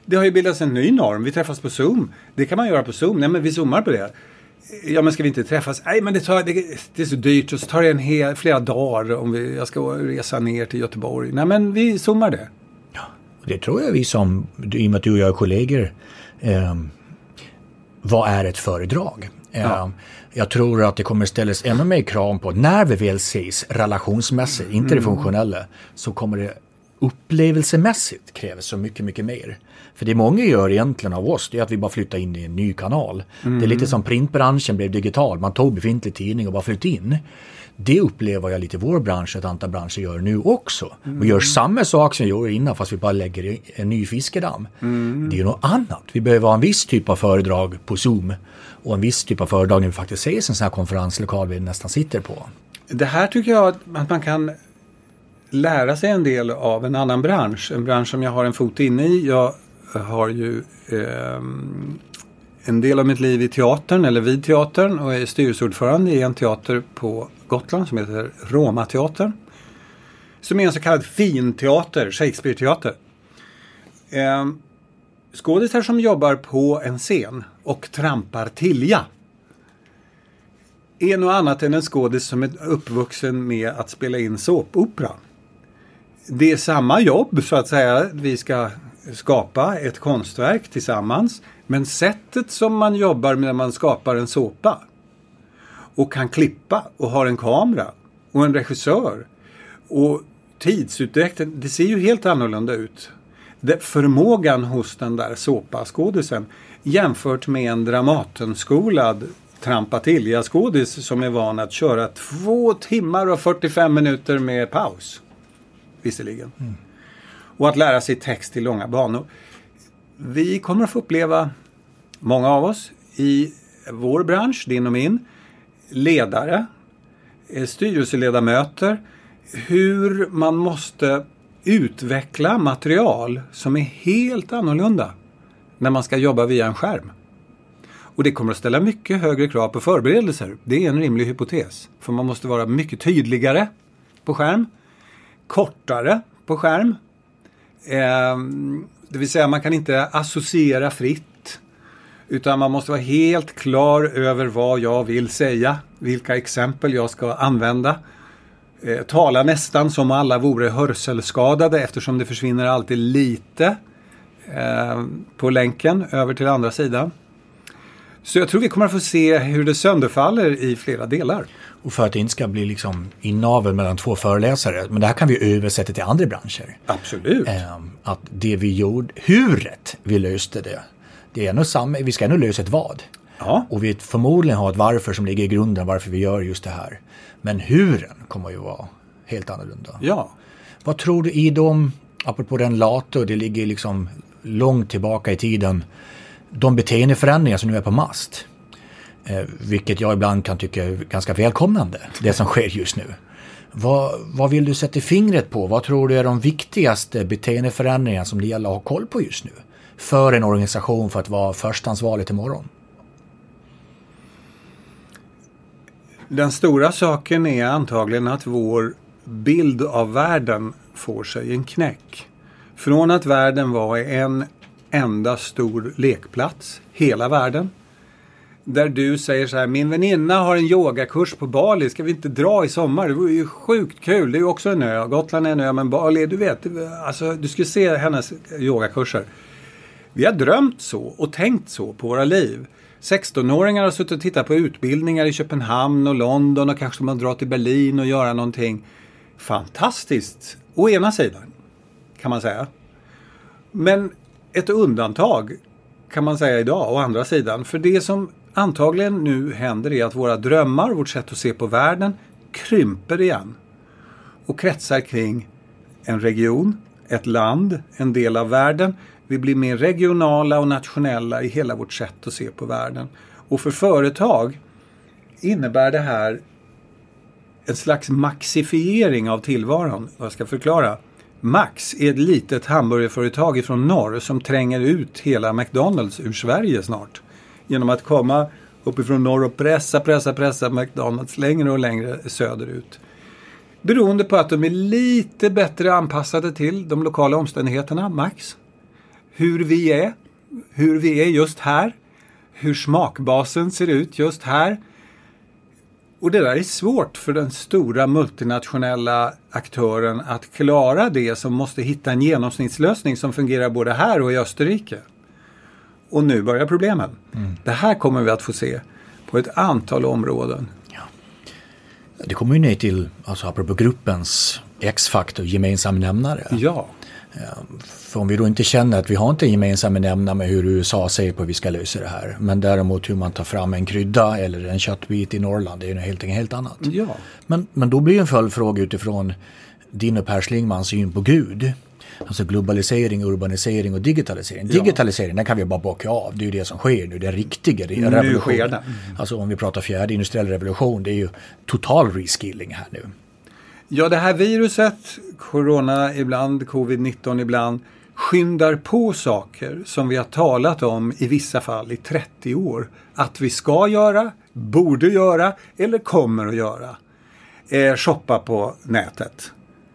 Det har ju bildats en ny norm. Vi träffas på Zoom. Det kan man göra på Zoom. Nej, men vi zoomar på det. Ja, men ska vi inte träffas? Nej, men det, tar, det, det är så dyrt och så tar det en hel, flera dagar om vi, jag ska resa ner till Göteborg. Nej, men vi zoomar det. Ja, det tror jag vi som, i och med att du och jag är kollegor, eh, vad är ett föredrag? Ja. Eh, jag tror att det kommer ställas ännu mer krav på när vi väl ses relationsmässigt, inte det mm. funktionella, så kommer det upplevelsemässigt krävs så mycket, mycket mer. För det många gör egentligen av oss, det är att vi bara flyttar in i en ny kanal. Mm. Det är lite som printbranschen blev digital, man tog befintlig tidning och bara flyttade in. Det upplever jag lite i vår bransch, ett antal branscher gör nu också. Mm. Vi gör samma sak som vi gjorde innan fast vi bara lägger en ny fiskedamm. Mm. Det är något annat. Vi behöver ha en viss typ av föredrag på Zoom och en viss typ av föredrag när vi faktiskt ses i en sån här konferenslokal vi nästan sitter på. Det här tycker jag att man kan lära sig en del av en annan bransch. En bransch som jag har en fot inne i. Jag har ju eh, en del av mitt liv i teatern eller vid teatern och är styrelseordförande i en teater på Gotland som heter Romateatern, Som är en så kallad finteater, Shakespeare-teater. Eh, skådisar som jobbar på en scen och trampar tilja är något annat än en skådis som är uppvuxen med att spela in såpopera. Det är samma jobb så att säga. Vi ska skapa ett konstverk tillsammans. Men sättet som man jobbar när man skapar en såpa och kan klippa och har en kamera och en regissör och tidsutdräkten, det ser ju helt annorlunda ut. Det, förmågan hos den där såpaskådisen jämfört med en Dramatenskolad Trampatilja-skådis som är van att köra två timmar och 45 minuter med paus. Visserligen. Mm och att lära sig text i långa banor. Vi kommer att få uppleva, många av oss, i vår bransch, din och min, ledare, eh, styrelseledamöter, hur man måste utveckla material som är helt annorlunda när man ska jobba via en skärm. Och det kommer att ställa mycket högre krav på förberedelser. Det är en rimlig hypotes. För man måste vara mycket tydligare på skärm, kortare på skärm. Eh, det vill säga man kan inte associera fritt. Utan man måste vara helt klar över vad jag vill säga, vilka exempel jag ska använda. Eh, tala nästan som alla vore hörselskadade eftersom det försvinner alltid lite eh, på länken över till andra sidan. Så jag tror vi kommer att få se hur det sönderfaller i flera delar. Och för att det inte ska bli liksom inavel mellan två föreläsare, men det här kan vi översätta till andra branscher. Absolut. Eh, att det vi gjorde, huret vi löste det, det är nog samma, vi ska nog lösa ett vad. Ja. Och vi förmodligen har ett varför som ligger i grunden varför vi gör just det här. Men huren kommer ju vara helt annorlunda. Ja. Vad tror du i de, apropå den lato, det ligger liksom långt tillbaka i tiden, de beteendeförändringar som nu är på mast. Eh, vilket jag ibland kan tycka är ganska välkomnande, det som sker just nu. Vad, vad vill du sätta fingret på? Vad tror du är de viktigaste beteendeförändringarna som det gäller att ha koll på just nu? För en organisation för att vara förstahandsvalet imorgon? Den stora saken är antagligen att vår bild av världen får sig en knäck. Från att världen var en enda stor lekplats, hela världen. Där du säger så här, min väninna har en yogakurs på Bali, ska vi inte dra i sommar? Det vore ju sjukt kul, det är ju också en ö. Gotland är en ö, men Bali, du vet, alltså du skulle se hennes yogakurser. Vi har drömt så och tänkt så på våra liv. 16-åringar har suttit och tittat på utbildningar i Köpenhamn och London och kanske man drar till Berlin och göra någonting fantastiskt. Å ena sidan, kan man säga. Men ett undantag kan man säga idag, å andra sidan. För det som antagligen nu händer är att våra drömmar, vårt sätt att se på världen, krymper igen. Och kretsar kring en region, ett land, en del av världen. Vi blir mer regionala och nationella i hela vårt sätt att se på världen. Och för företag innebär det här en slags maxifiering av tillvaron. Jag ska förklara. Max är ett litet hamburgerföretag från norr som tränger ut hela McDonalds ur Sverige snart. Genom att komma uppifrån norr och pressa, pressa, pressa McDonalds längre och längre söderut. Beroende på att de är lite bättre anpassade till de lokala omständigheterna, Max. Hur vi är, hur vi är just här. Hur smakbasen ser ut just här. Och det där är svårt för den stora multinationella aktören att klara det som måste hitta en genomsnittslösning som fungerar både här och i Österrike. Och nu börjar problemen. Mm. Det här kommer vi att få se på ett antal områden. Ja. Det kommer ju ner till, alltså apropå gruppens X-faktor, gemensam nämnare. Ja. För om vi då inte känner att vi har inte en gemensam nämnare med hur USA säger på hur vi ska lösa det här. Men däremot hur man tar fram en krydda eller en köttbit i Norrland, det är ju helt, helt annat. Ja. Men, men då blir en följdfråga utifrån din och Per Schlingmans syn på Gud. Alltså globalisering, urbanisering och digitalisering. Ja. Digitalisering, den kan vi bara bocka av. Det är ju det som sker nu, den riktiga revolutionen. Nu sker det. Mm. Alltså om vi pratar fjärde industriell revolution, det är ju total reskilling här nu. Ja, det här viruset, corona ibland, covid-19 ibland, skyndar på saker som vi har talat om i vissa fall i 30 år. Att vi ska göra, borde göra eller kommer att göra. Eh, shoppa på nätet.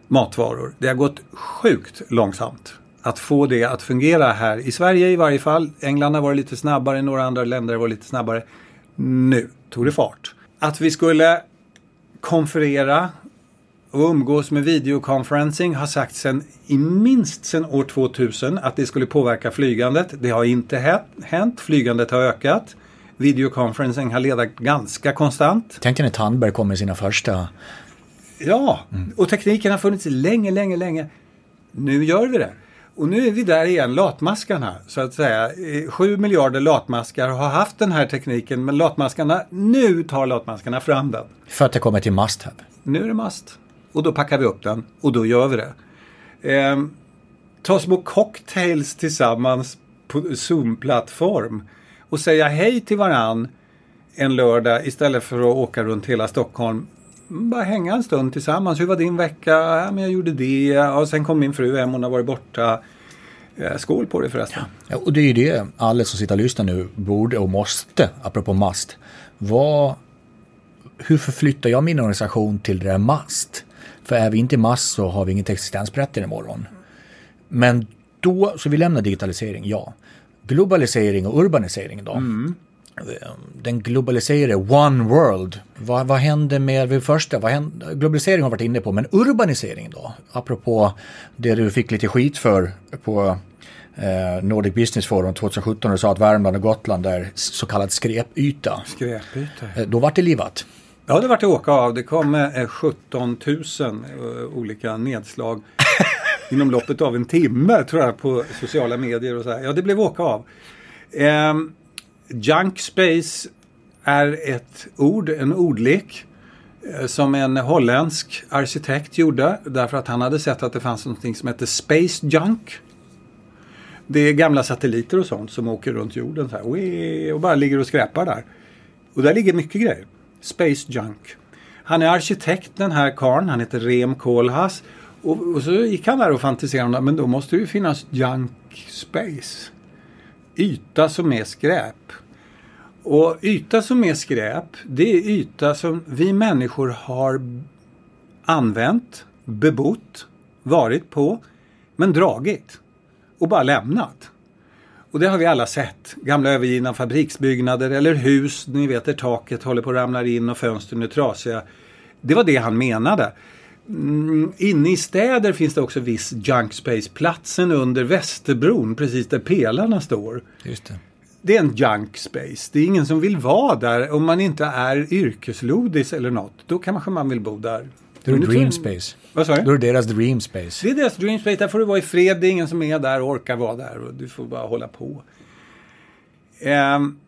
Matvaror. Det har gått sjukt långsamt att få det att fungera här i Sverige i varje fall. England har varit lite snabbare, några andra länder har varit lite snabbare. Nu tog det fart. Att vi skulle konferera och umgås med videoconferencing har sagt sen, i minst sedan år 2000 att det skulle påverka flygandet. Det har inte hänt. Flygandet har ökat. Videoconferencing har ledat ganska konstant. Tänk när Tandberg kom med sina första... Ja, mm. och tekniken har funnits länge, länge, länge. Nu gör vi det. Och nu är vi där igen, latmaskarna så att säga. Sju miljarder latmaskar har haft den här tekniken men latmaskarna, nu tar latmaskarna fram den. För att det kommer till must have. Nu är det must. Och då packar vi upp den och då gör vi det. Eh, ta små cocktails tillsammans på Zoom-plattform och säga hej till varann en lördag istället för att åka runt hela Stockholm. Bara hänga en stund tillsammans. Hur var din vecka? Ja, men jag gjorde det. Ja, sen kom min fru hem, hon har varit borta. Eh, skål på det förresten. Ja, och det är ju det alla som sitter och lyssnar nu borde och måste, apropå mast. Vad, hur förflyttar jag min organisation till det där mast? För är vi inte mast så har vi inget existensberättigande imorgon. Men då, så vi lämnar digitalisering, ja. Globalisering och urbanisering då. Mm. Den globaliserade One World. Vad, vad händer med det första? Vad händer, globalisering har varit inne på, men urbanisering då? Apropå det du fick lite skit för på eh, Nordic Business Forum 2017 och sa att Värmland och Gotland är så kallad skräpyta. Skräpyta. Eh, då vart det livat. Ja, det vart det åka av. Det kom eh, 17 000 eh, olika nedslag <laughs> inom loppet av en timme tror jag på sociala medier och så här. Ja, det blev åka av. Eh, junk space är ett ord, en ordlek eh, som en holländsk arkitekt gjorde därför att han hade sett att det fanns något som hette space junk. Det är gamla satelliter och sånt som åker runt jorden så här, och bara ligger och skräpar där. Och där ligger mycket grejer. Space junk. Han är arkitekt den här karln, han heter Rem Koolhaas. Och, och, så gick han där och fantiserade om men då måste det ju finnas junk space. Yta som är skräp. Och yta som är skräp, det är yta som vi människor har använt, bebott, varit på, men dragit och bara lämnat. Och det har vi alla sett. Gamla övergivna fabriksbyggnader eller hus, ni vet där taket håller på att ramla in och fönstren är trasiga. Det var det han menade. Mm, inne i städer finns det också viss junk space. Platsen under Västerbron, precis där pelarna står. Just det. det är en junk space. Det är ingen som vill vara där om man inte är yrkeslodis eller något. Då kanske man vill bo där. Det är dream space. Vad sa du? Då är det deras dream space. Det är deras dream space. Där får du vara i fred. Det är ingen som är där och orkar vara där. Och du får bara hålla på. Um,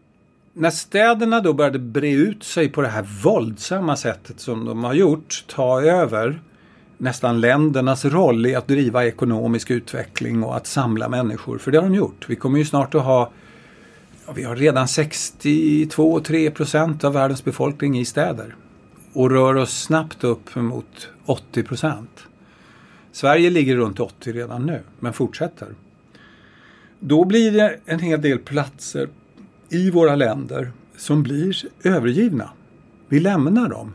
när städerna då började bre ut sig på det här våldsamma sättet som de har gjort, ta över nästan ländernas roll i att driva ekonomisk utveckling och att samla människor. För det har de gjort. Vi kommer ju snart att ha ja, vi har redan 62-3 procent av världens befolkning i städer och rör oss snabbt upp mot 80 procent. Sverige ligger runt 80 redan nu, men fortsätter. Då blir det en hel del platser i våra länder som blir övergivna. Vi lämnar dem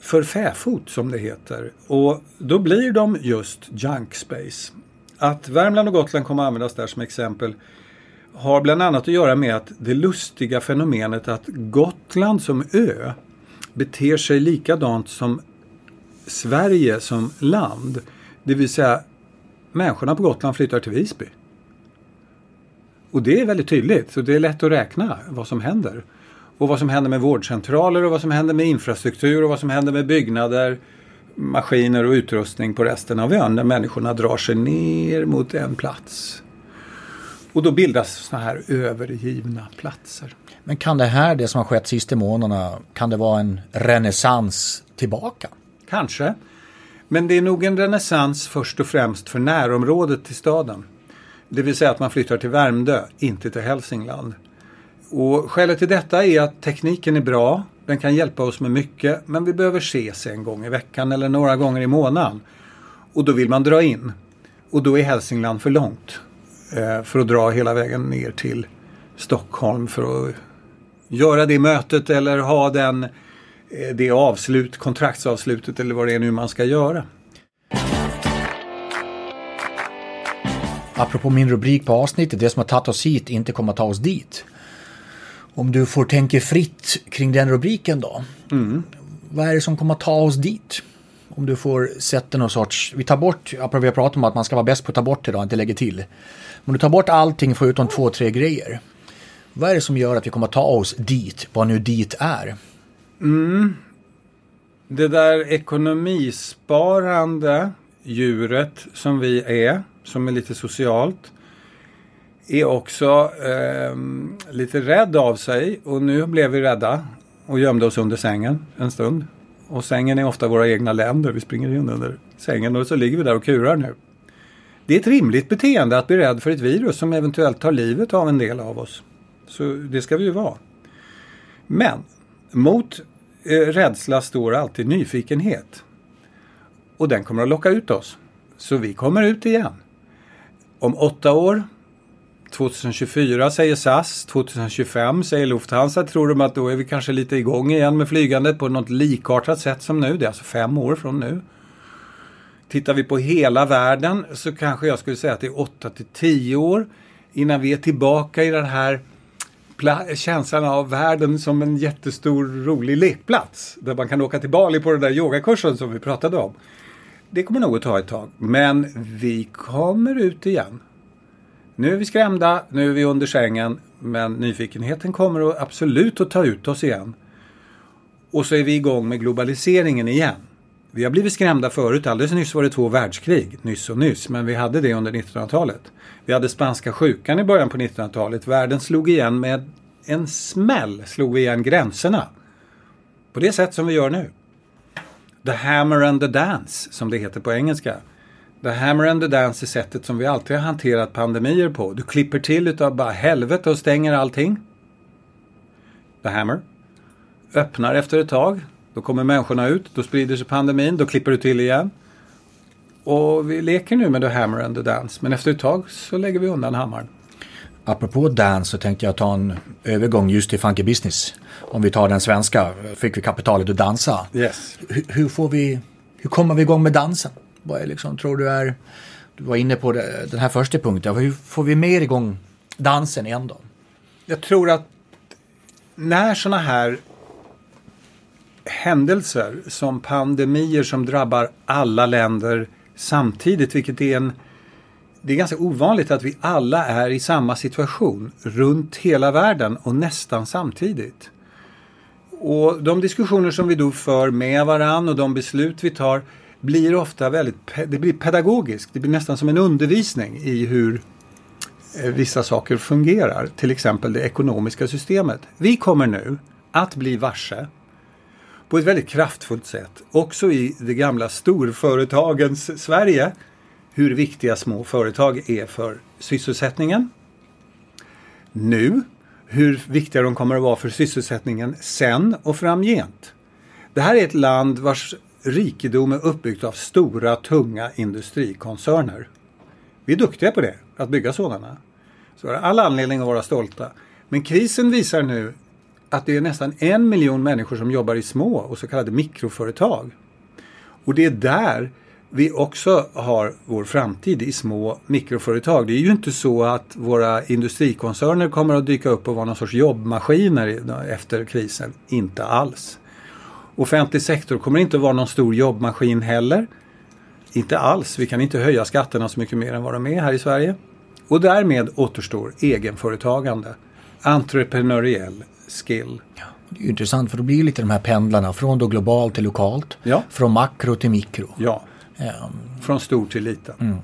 för fäfot som det heter. Och då blir de just junk space. Att Värmland och Gotland kommer att användas där som exempel har bland annat att göra med att det lustiga fenomenet att Gotland som ö beter sig likadant som Sverige som land. Det vill säga människorna på Gotland flyttar till Visby. Och det är väldigt tydligt, så det är lätt att räkna vad som händer. Och vad som händer med vårdcentraler och vad som händer med infrastruktur och vad som händer med byggnader, maskiner och utrustning på resten av ön när människorna drar sig ner mot en plats. Och då bildas sådana här övergivna platser. Men kan det här, det som har skett sista månaderna, kan det vara en renässans tillbaka? Kanske. Men det är nog en renässans först och främst för närområdet till staden. Det vill säga att man flyttar till Värmdö, inte till Hälsingland. Och skälet till detta är att tekniken är bra. Den kan hjälpa oss med mycket. Men vi behöver ses en gång i veckan eller några gånger i månaden. Och då vill man dra in. Och då är Hälsingland för långt. Eh, för att dra hela vägen ner till Stockholm för att göra det mötet eller ha den, eh, det avslut, kontraktsavslutet eller vad det är nu man ska göra. Apropå min rubrik på avsnittet, det som har tagit oss hit inte kommer att ta oss dit. Om du får tänka fritt kring den rubriken då. Mm. Vad är det som kommer att ta oss dit? Om du får sätta någon sorts, vi tar bort, apropå vi har pratat om att man ska vara bäst på att ta bort idag, inte lägga till. Om du tar bort allting förutom två, tre grejer. Vad är det som gör att vi kommer att ta oss dit, vad nu dit är? Mm. Det där ekonomisparande djuret som vi är, som är lite socialt, är också eh, lite rädd av sig och nu blev vi rädda och gömde oss under sängen en stund. Och sängen är ofta våra egna länder. Vi springer in under sängen och så ligger vi där och kurar nu. Det är ett rimligt beteende att bli rädd för ett virus som eventuellt tar livet av en del av oss. Så det ska vi ju vara. Men mot eh, rädsla står alltid nyfikenhet. Och den kommer att locka ut oss. Så vi kommer ut igen. Om åtta år, 2024 säger SAS, 2025 säger Lufthansa, tror de att då är vi kanske lite igång igen med flygandet på något likartat sätt som nu. Det är alltså fem år från nu. Tittar vi på hela världen så kanske jag skulle säga att det är 8 till 10 år innan vi är tillbaka i den här känslan av världen som en jättestor rolig lekplats. Där man kan åka till Bali på den där yogakursen som vi pratade om. Det kommer nog att ta ett tag. Men vi kommer ut igen. Nu är vi skrämda, nu är vi under sängen. Men nyfikenheten kommer absolut att ta ut oss igen. Och så är vi igång med globaliseringen igen. Vi har blivit skrämda förut. Alldeles nyss var det två världskrig. Nyss och nyss. Men vi hade det under 1900-talet. Vi hade spanska sjukan i början på 1900-talet. Världen slog igen med en smäll. Slog vi igen gränserna. På det sätt som vi gör nu. The hammer and the dance, som det heter på engelska. The hammer and the dance är sättet som vi alltid har hanterat pandemier på. Du klipper till utav bara helvete och stänger allting. The hammer. Öppnar efter ett tag. Då kommer människorna ut, då sprider sig pandemin, då klipper du till igen. Och vi leker nu med The Hammer and the Dance, men efter ett tag så lägger vi undan hammaren. Apropå dance så tänkte jag ta en övergång just till funky business. Om vi tar den svenska, fick vi kapitalet att dansa. Yes. Hur, hur får vi, hur kommer vi igång med dansen? Vad är liksom, tror du är, du var inne på det, den här första punkten, hur får vi mer igång dansen igen då? Jag tror att när sådana här händelser som pandemier som drabbar alla länder samtidigt, vilket är en det är ganska ovanligt att vi alla är i samma situation runt hela världen och nästan samtidigt. Och de diskussioner som vi då för med varann och de beslut vi tar blir ofta väldigt det blir pedagogiskt. Det blir nästan som en undervisning i hur eh, vissa saker fungerar. Till exempel det ekonomiska systemet. Vi kommer nu att bli varse på ett väldigt kraftfullt sätt, också i det gamla storföretagens Sverige, hur viktiga små företag är för sysselsättningen. Nu, hur viktiga de kommer att vara för sysselsättningen sen och framgent. Det här är ett land vars rikedom är uppbyggt av stora, tunga industrikoncerner. Vi är duktiga på det, att bygga sådana. Så vi har all anledning att vara stolta. Men krisen visar nu att det är nästan en miljon människor som jobbar i små och så kallade mikroföretag. Och det är där vi också har vår framtid i små mikroföretag. Det är ju inte så att våra industrikoncerner kommer att dyka upp och vara någon sorts jobbmaskiner efter krisen. Inte alls. Offentlig sektor kommer inte att vara någon stor jobbmaskin heller. Inte alls. Vi kan inte höja skatterna så mycket mer än vad de är här i Sverige. Och därmed återstår egenföretagande. Entreprenöriell skill. Ja, det är intressant för då blir lite de här pendlarna från då globalt till lokalt. Ja. Från makro till mikro. Ja. Um, från stor till liten. Mm.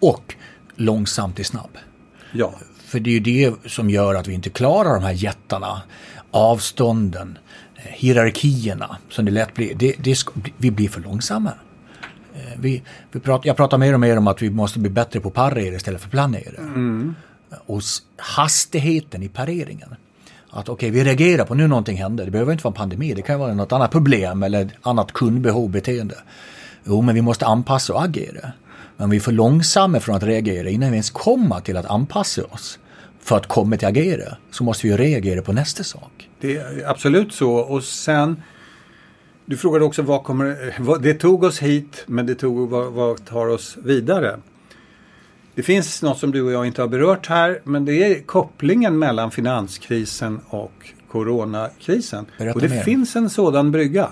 Och långsamt till snabb. Ja. För det är ju det som gör att vi inte klarar de här jättarna. Avstånden, eh, hierarkierna som det lätt blir. Det, det, vi blir för långsamma. Eh, vi, vi pratar, jag pratar mer och mer om att vi måste bli bättre på parera istället för planera. Mm. Och hastigheten i pareringen. Att okej, okay, vi reagerar på nu någonting händer. Det behöver inte vara en pandemi, det kan vara något annat problem eller annat kundbehov, beteende. Jo, men vi måste anpassa och agera. Men vi är för långsamma från att reagera innan vi ens kommer till att anpassa oss. För att komma till att agera så måste vi reagera på nästa sak. Det är absolut så och sen du frågade också vad kommer, vad, det tog oss hit men det tog, vad, vad tar oss vidare? Det finns något som du och jag inte har berört här men det är kopplingen mellan finanskrisen och coronakrisen. Berätta och det mer. finns en sådan brygga.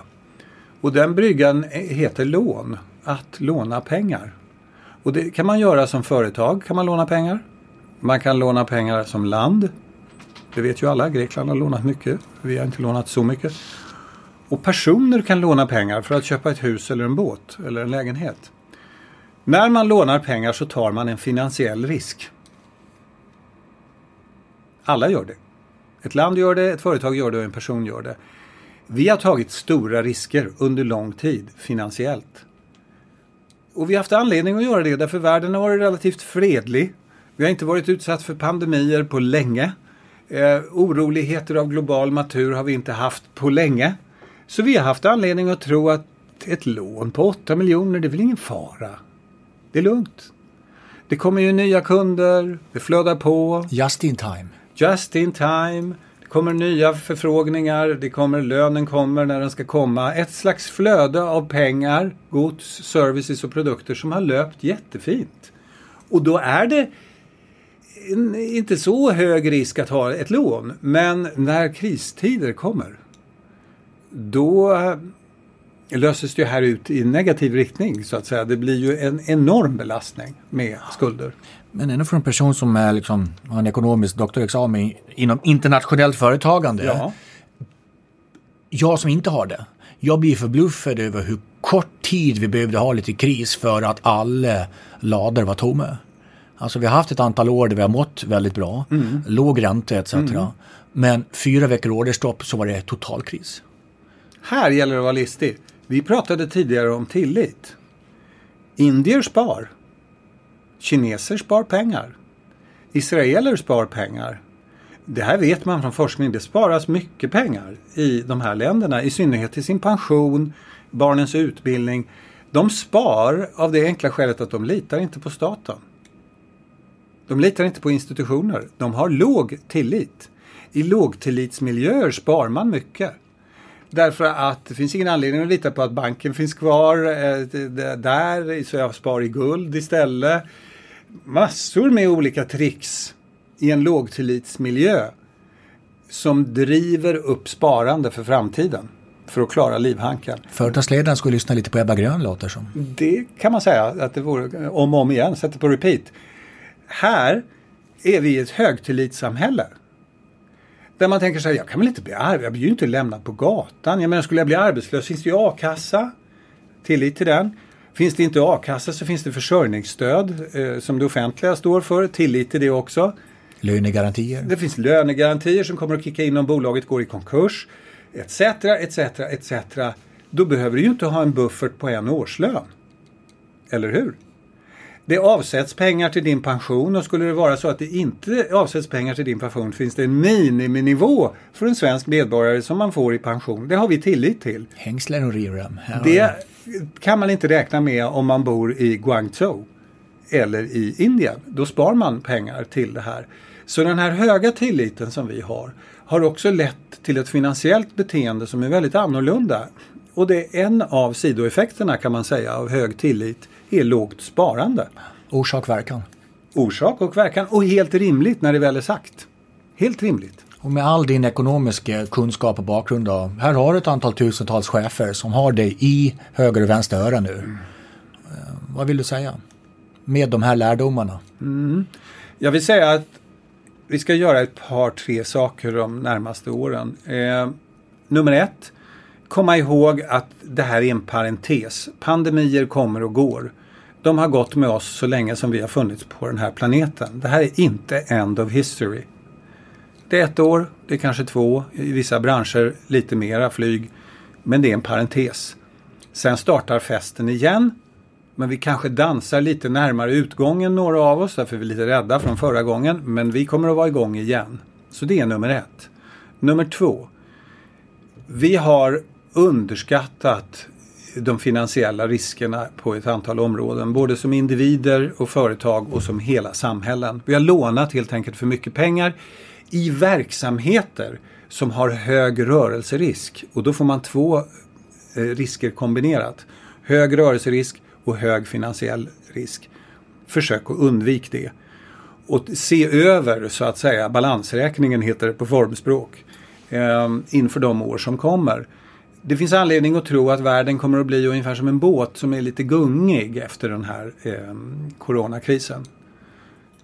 Och den bryggan heter lån. Att låna pengar. Och det kan man göra som företag. kan man låna pengar. Man kan låna pengar som land. Det vet ju alla. Grekland har lånat mycket. Vi har inte lånat så mycket. Och personer kan låna pengar för att köpa ett hus eller en båt eller en lägenhet. När man lånar pengar så tar man en finansiell risk. Alla gör det. Ett land gör det, ett företag gör det och en person gör det. Vi har tagit stora risker under lång tid finansiellt. Och vi har haft anledning att göra det därför världen har varit relativt fredlig. Vi har inte varit utsatt för pandemier på länge. Eh, oroligheter av global natur har vi inte haft på länge. Så vi har haft anledning att tro att ett lån på 8 miljoner, det är väl ingen fara. Det är lugnt. Det kommer ju nya kunder, det flödar på, Just in time. just in time. Det kommer nya förfrågningar, det kommer, lönen kommer när den ska komma. Ett slags flöde av pengar, gods, services och produkter som har löpt jättefint. Och då är det inte så hög risk att ha ett lån. Men när kristider kommer, då löses det här ut i negativ riktning så att säga. Det blir ju en enorm belastning med skulder. Men ändå för en person som är liksom, har en ekonomisk doktorexamen inom internationellt företagande. Ja, Jag som inte har det. Jag blir förbluffad över hur kort tid vi behövde ha lite kris för att alla lador var tomma. Alltså vi har haft ett antal år där vi har mått väldigt bra. Låg ränta etc. Men fyra veckor orderstopp så var det total kris. här gäller det att vara listig. Vi pratade tidigare om tillit. Indier spar. Kineser spar pengar. Israeler spar pengar. Det här vet man från forskning. Det sparas mycket pengar i de här länderna. I synnerhet till sin pension, barnens utbildning. De spar av det enkla skälet att de litar inte på staten. De litar inte på institutioner. De har låg tillit. I lågtillitsmiljöer spar man mycket. Därför att det finns ingen anledning att lita på att banken finns kvar eh, där, så jag spar i guld istället. Massor med olika tricks i en lågtillitsmiljö som driver upp sparande för framtiden för att klara livhanken. Företagsledaren skulle lyssna lite på Ebba Grön låter som. Det kan man säga att det vore om och om igen, sätter på repeat. Här är vi i ett högtillitssamhälle. Där man tänker sig, jag kan väl inte bli arbetslös, jag blir ju inte lämnad på gatan. Jag menar, skulle jag bli arbetslös finns det ju a-kassa. Tillit till den. Finns det inte a-kassa så finns det försörjningsstöd eh, som det offentliga står för. Tillit till det också. Lönegarantier. Det finns lönegarantier som kommer att kicka in om bolaget går i konkurs. Etc, etc, etc. Då behöver du ju inte ha en buffert på en årslön. Eller hur? Det avsätts pengar till din pension och skulle det vara så att det inte avsätts pengar till din pension finns det en miniminivå för en svensk medborgare som man får i pension. Det har vi tillit till. Hängslen och har Det kan man inte räkna med om man bor i Guangzhou eller i Indien. Då spar man pengar till det här. Så den här höga tilliten som vi har har också lett till ett finansiellt beteende som är väldigt annorlunda. Och det är en av sidoeffekterna kan man säga av hög tillit är lågt sparande. Orsak verkan. Orsak och verkan och helt rimligt när det väl är sagt. Helt rimligt. Och med all din ekonomiska kunskap och bakgrund då. Här har du ett antal tusentals chefer som har dig i höger och vänster öra nu. Eh, vad vill du säga? Med de här lärdomarna. Jag vill säga att vi ska göra ett par, tre saker de närmaste åren. Eh, nummer ett, komma ihåg att det här är en parentes. Pandemier kommer och går. De har gått med oss så länge som vi har funnits på den här planeten. Det här är inte end of history. Det är ett år, det är kanske två, i vissa branscher lite mera flyg. Men det är en parentes. Sen startar festen igen. Men vi kanske dansar lite närmare utgången några av oss, därför är vi lite rädda från förra gången. Men vi kommer att vara igång igen. Så det är nummer ett. Nummer två. Vi har underskattat de finansiella riskerna på ett antal områden. Både som individer och företag och som hela samhällen. Vi har lånat helt enkelt för mycket pengar i verksamheter som har hög rörelserisk. Och då får man två eh, risker kombinerat. Hög rörelserisk och hög finansiell risk. Försök att undvika det. Och se över så att säga balansräkningen heter det på formspråk. Eh, inför de år som kommer. Det finns anledning att tro att världen kommer att bli ungefär som en båt som är lite gungig efter den här eh, coronakrisen.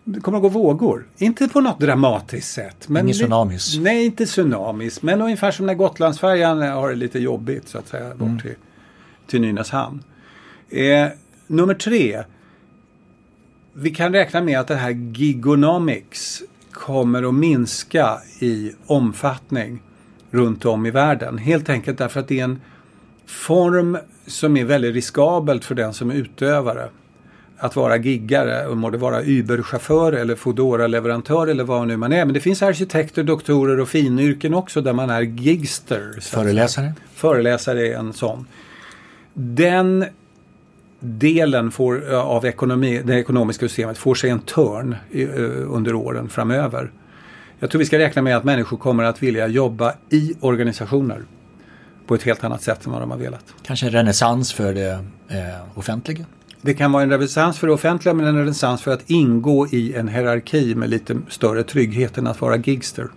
Det kommer att gå vågor. Inte på något dramatiskt sätt. Men Ingen tsunamis. Nej, inte tsunamis. Men ungefär som när Gotlandsfärjan har det lite jobbigt så att säga bort Mm. till, till Nynäshamn. Eh, nummer tre. Vi kan räkna med att det här gigonomics kommer att minska i omfattning runt om i världen. Helt enkelt därför att det är en form som är väldigt riskabelt för den som är utövare. Att vara giggare, må det vara Uber-chaufför eller Foodora-leverantör eller vad nu man är. Men det finns arkitekter, doktorer och finyrken också där man är gigster. Föreläsare. Föreläsare är en sån. Den delen får, av ekonomi, det ekonomiska systemet får sig en törn eh, under åren framöver. Jag tror vi ska räkna med att människor kommer att vilja jobba i organisationer på ett helt annat sätt än vad de har velat. Kanske en renässans för det eh, offentliga? Det kan vara en renässans för det offentliga men en renässans för att ingå i en hierarki med lite större trygghet än att vara gigster.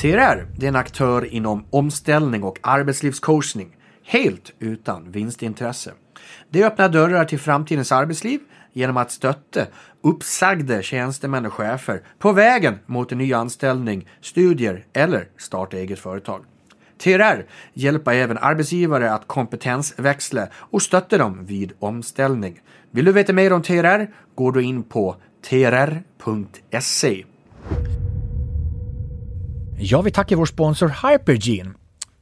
TRR det är en aktör inom omställning och arbetslivscoachning helt utan vinstintresse. Det öppnar dörrar till framtidens arbetsliv genom att stötta uppsagda tjänstemän och chefer på vägen mot en ny anställning, studier eller starta eget företag. TRR hjälper även arbetsgivare att kompetensväxla och stötta dem vid omställning. Vill du veta mer om TRR? Går du in på trr.se. Jag vill tacka vår sponsor Hypergene.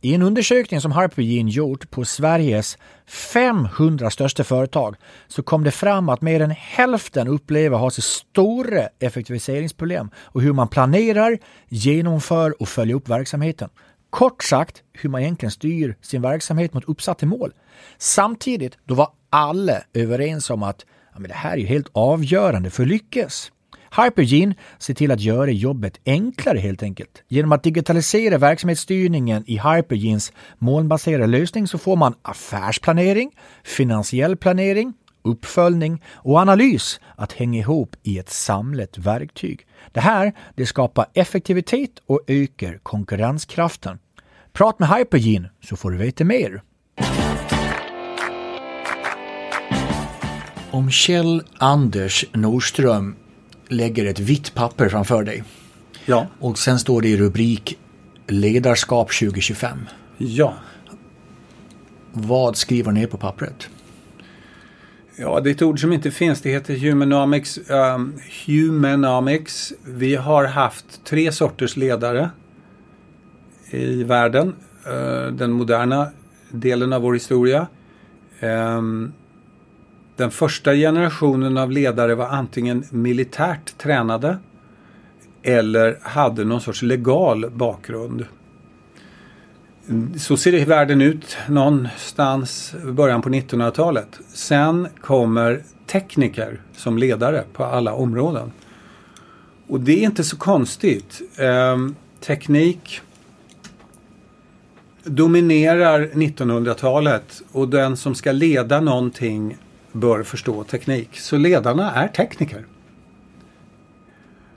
I en undersökning som Hypergene gjort på Sveriges 500 största företag så kom det fram att mer än hälften upplever att ha stora effektiviseringsproblem och hur man planerar, genomför och följer upp verksamheten. Kort sagt hur man egentligen styr sin verksamhet mot uppsatta mål. Samtidigt då var alla överens om att ja, men det här är helt avgörande för att lyckas. Hypergene ser till att göra jobbet enklare helt enkelt. Genom att digitalisera verksamhetsstyrningen i Hypergenes molnbaserade lösning så får man affärsplanering, finansiell planering, uppföljning och analys att hänga ihop i ett samlat verktyg. Det här det skapar effektivitet och ökar konkurrenskraften. Prat med Hypergene så får du veta mer. Om Kjell Anders Nordström lägger ett vitt papper framför dig. Ja. Och sen står det i rubrik Ledarskap 2025. Ja. Vad skriver ner på pappret? Ja, det är ett ord som inte finns. Det heter humanomics. Um, humanomics. Vi har haft tre sorters ledare i världen. Uh, den moderna delen av vår historia. Um, den första generationen av ledare var antingen militärt tränade eller hade någon sorts legal bakgrund. Så ser det i världen ut någonstans i början på 1900-talet. Sen kommer tekniker som ledare på alla områden. Och det är inte så konstigt. Ehm, teknik dominerar 1900-talet och den som ska leda någonting bör förstå teknik. Så ledarna är tekniker.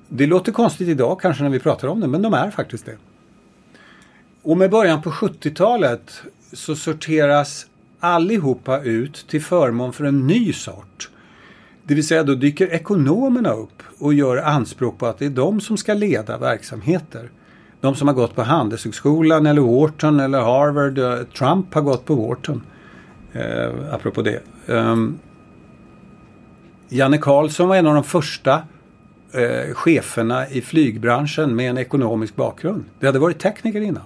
Det låter konstigt idag kanske när vi pratar om det, men de är faktiskt det. Och med början på 70-talet så sorteras allihopa ut till förmån för en ny sort. Det vill säga då dyker ekonomerna upp och gör anspråk på att det är de som ska leda verksamheter. De som har gått på Handelshögskolan eller Wharton eller Harvard. Eh, Trump har gått på Wharton. Eh, apropå det. Um, Janne Carlsson var en av de första eh, cheferna i flygbranschen med en ekonomisk bakgrund. Det hade varit tekniker innan.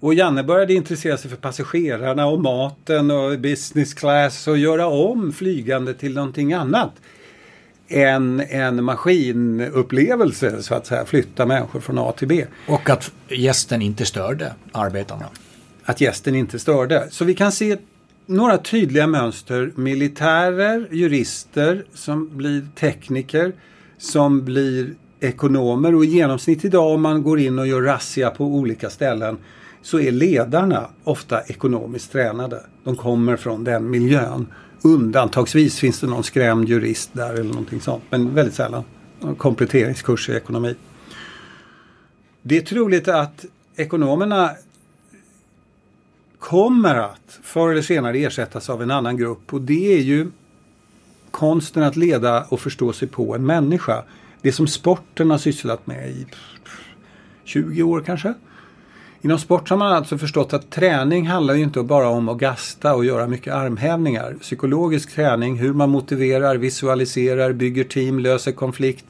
Och Janne började intressera sig för passagerarna och maten och business class och göra om flygande till någonting annat än en maskinupplevelse så att säga. Flytta människor från A till B. Och att gästen inte störde arbetarna. Att gästen inte störde. Så vi kan se några tydliga mönster. Militärer, jurister som blir tekniker, som blir ekonomer och i genomsnitt idag om man går in och gör razzia på olika ställen så är ledarna ofta ekonomiskt tränade. De kommer från den miljön. Undantagsvis finns det någon skrämd jurist där eller någonting sånt. Men väldigt sällan. Kompletteringskurs i ekonomi. Det är troligt att ekonomerna kommer att förr eller senare ersättas av en annan grupp och det är ju konsten att leda och förstå sig på en människa. Det som sporten har sysslat med i 20 år kanske. Inom sport har man alltså förstått att träning handlar ju inte bara om att gasta och göra mycket armhävningar. Psykologisk träning, hur man motiverar, visualiserar, bygger team, löser konflikt.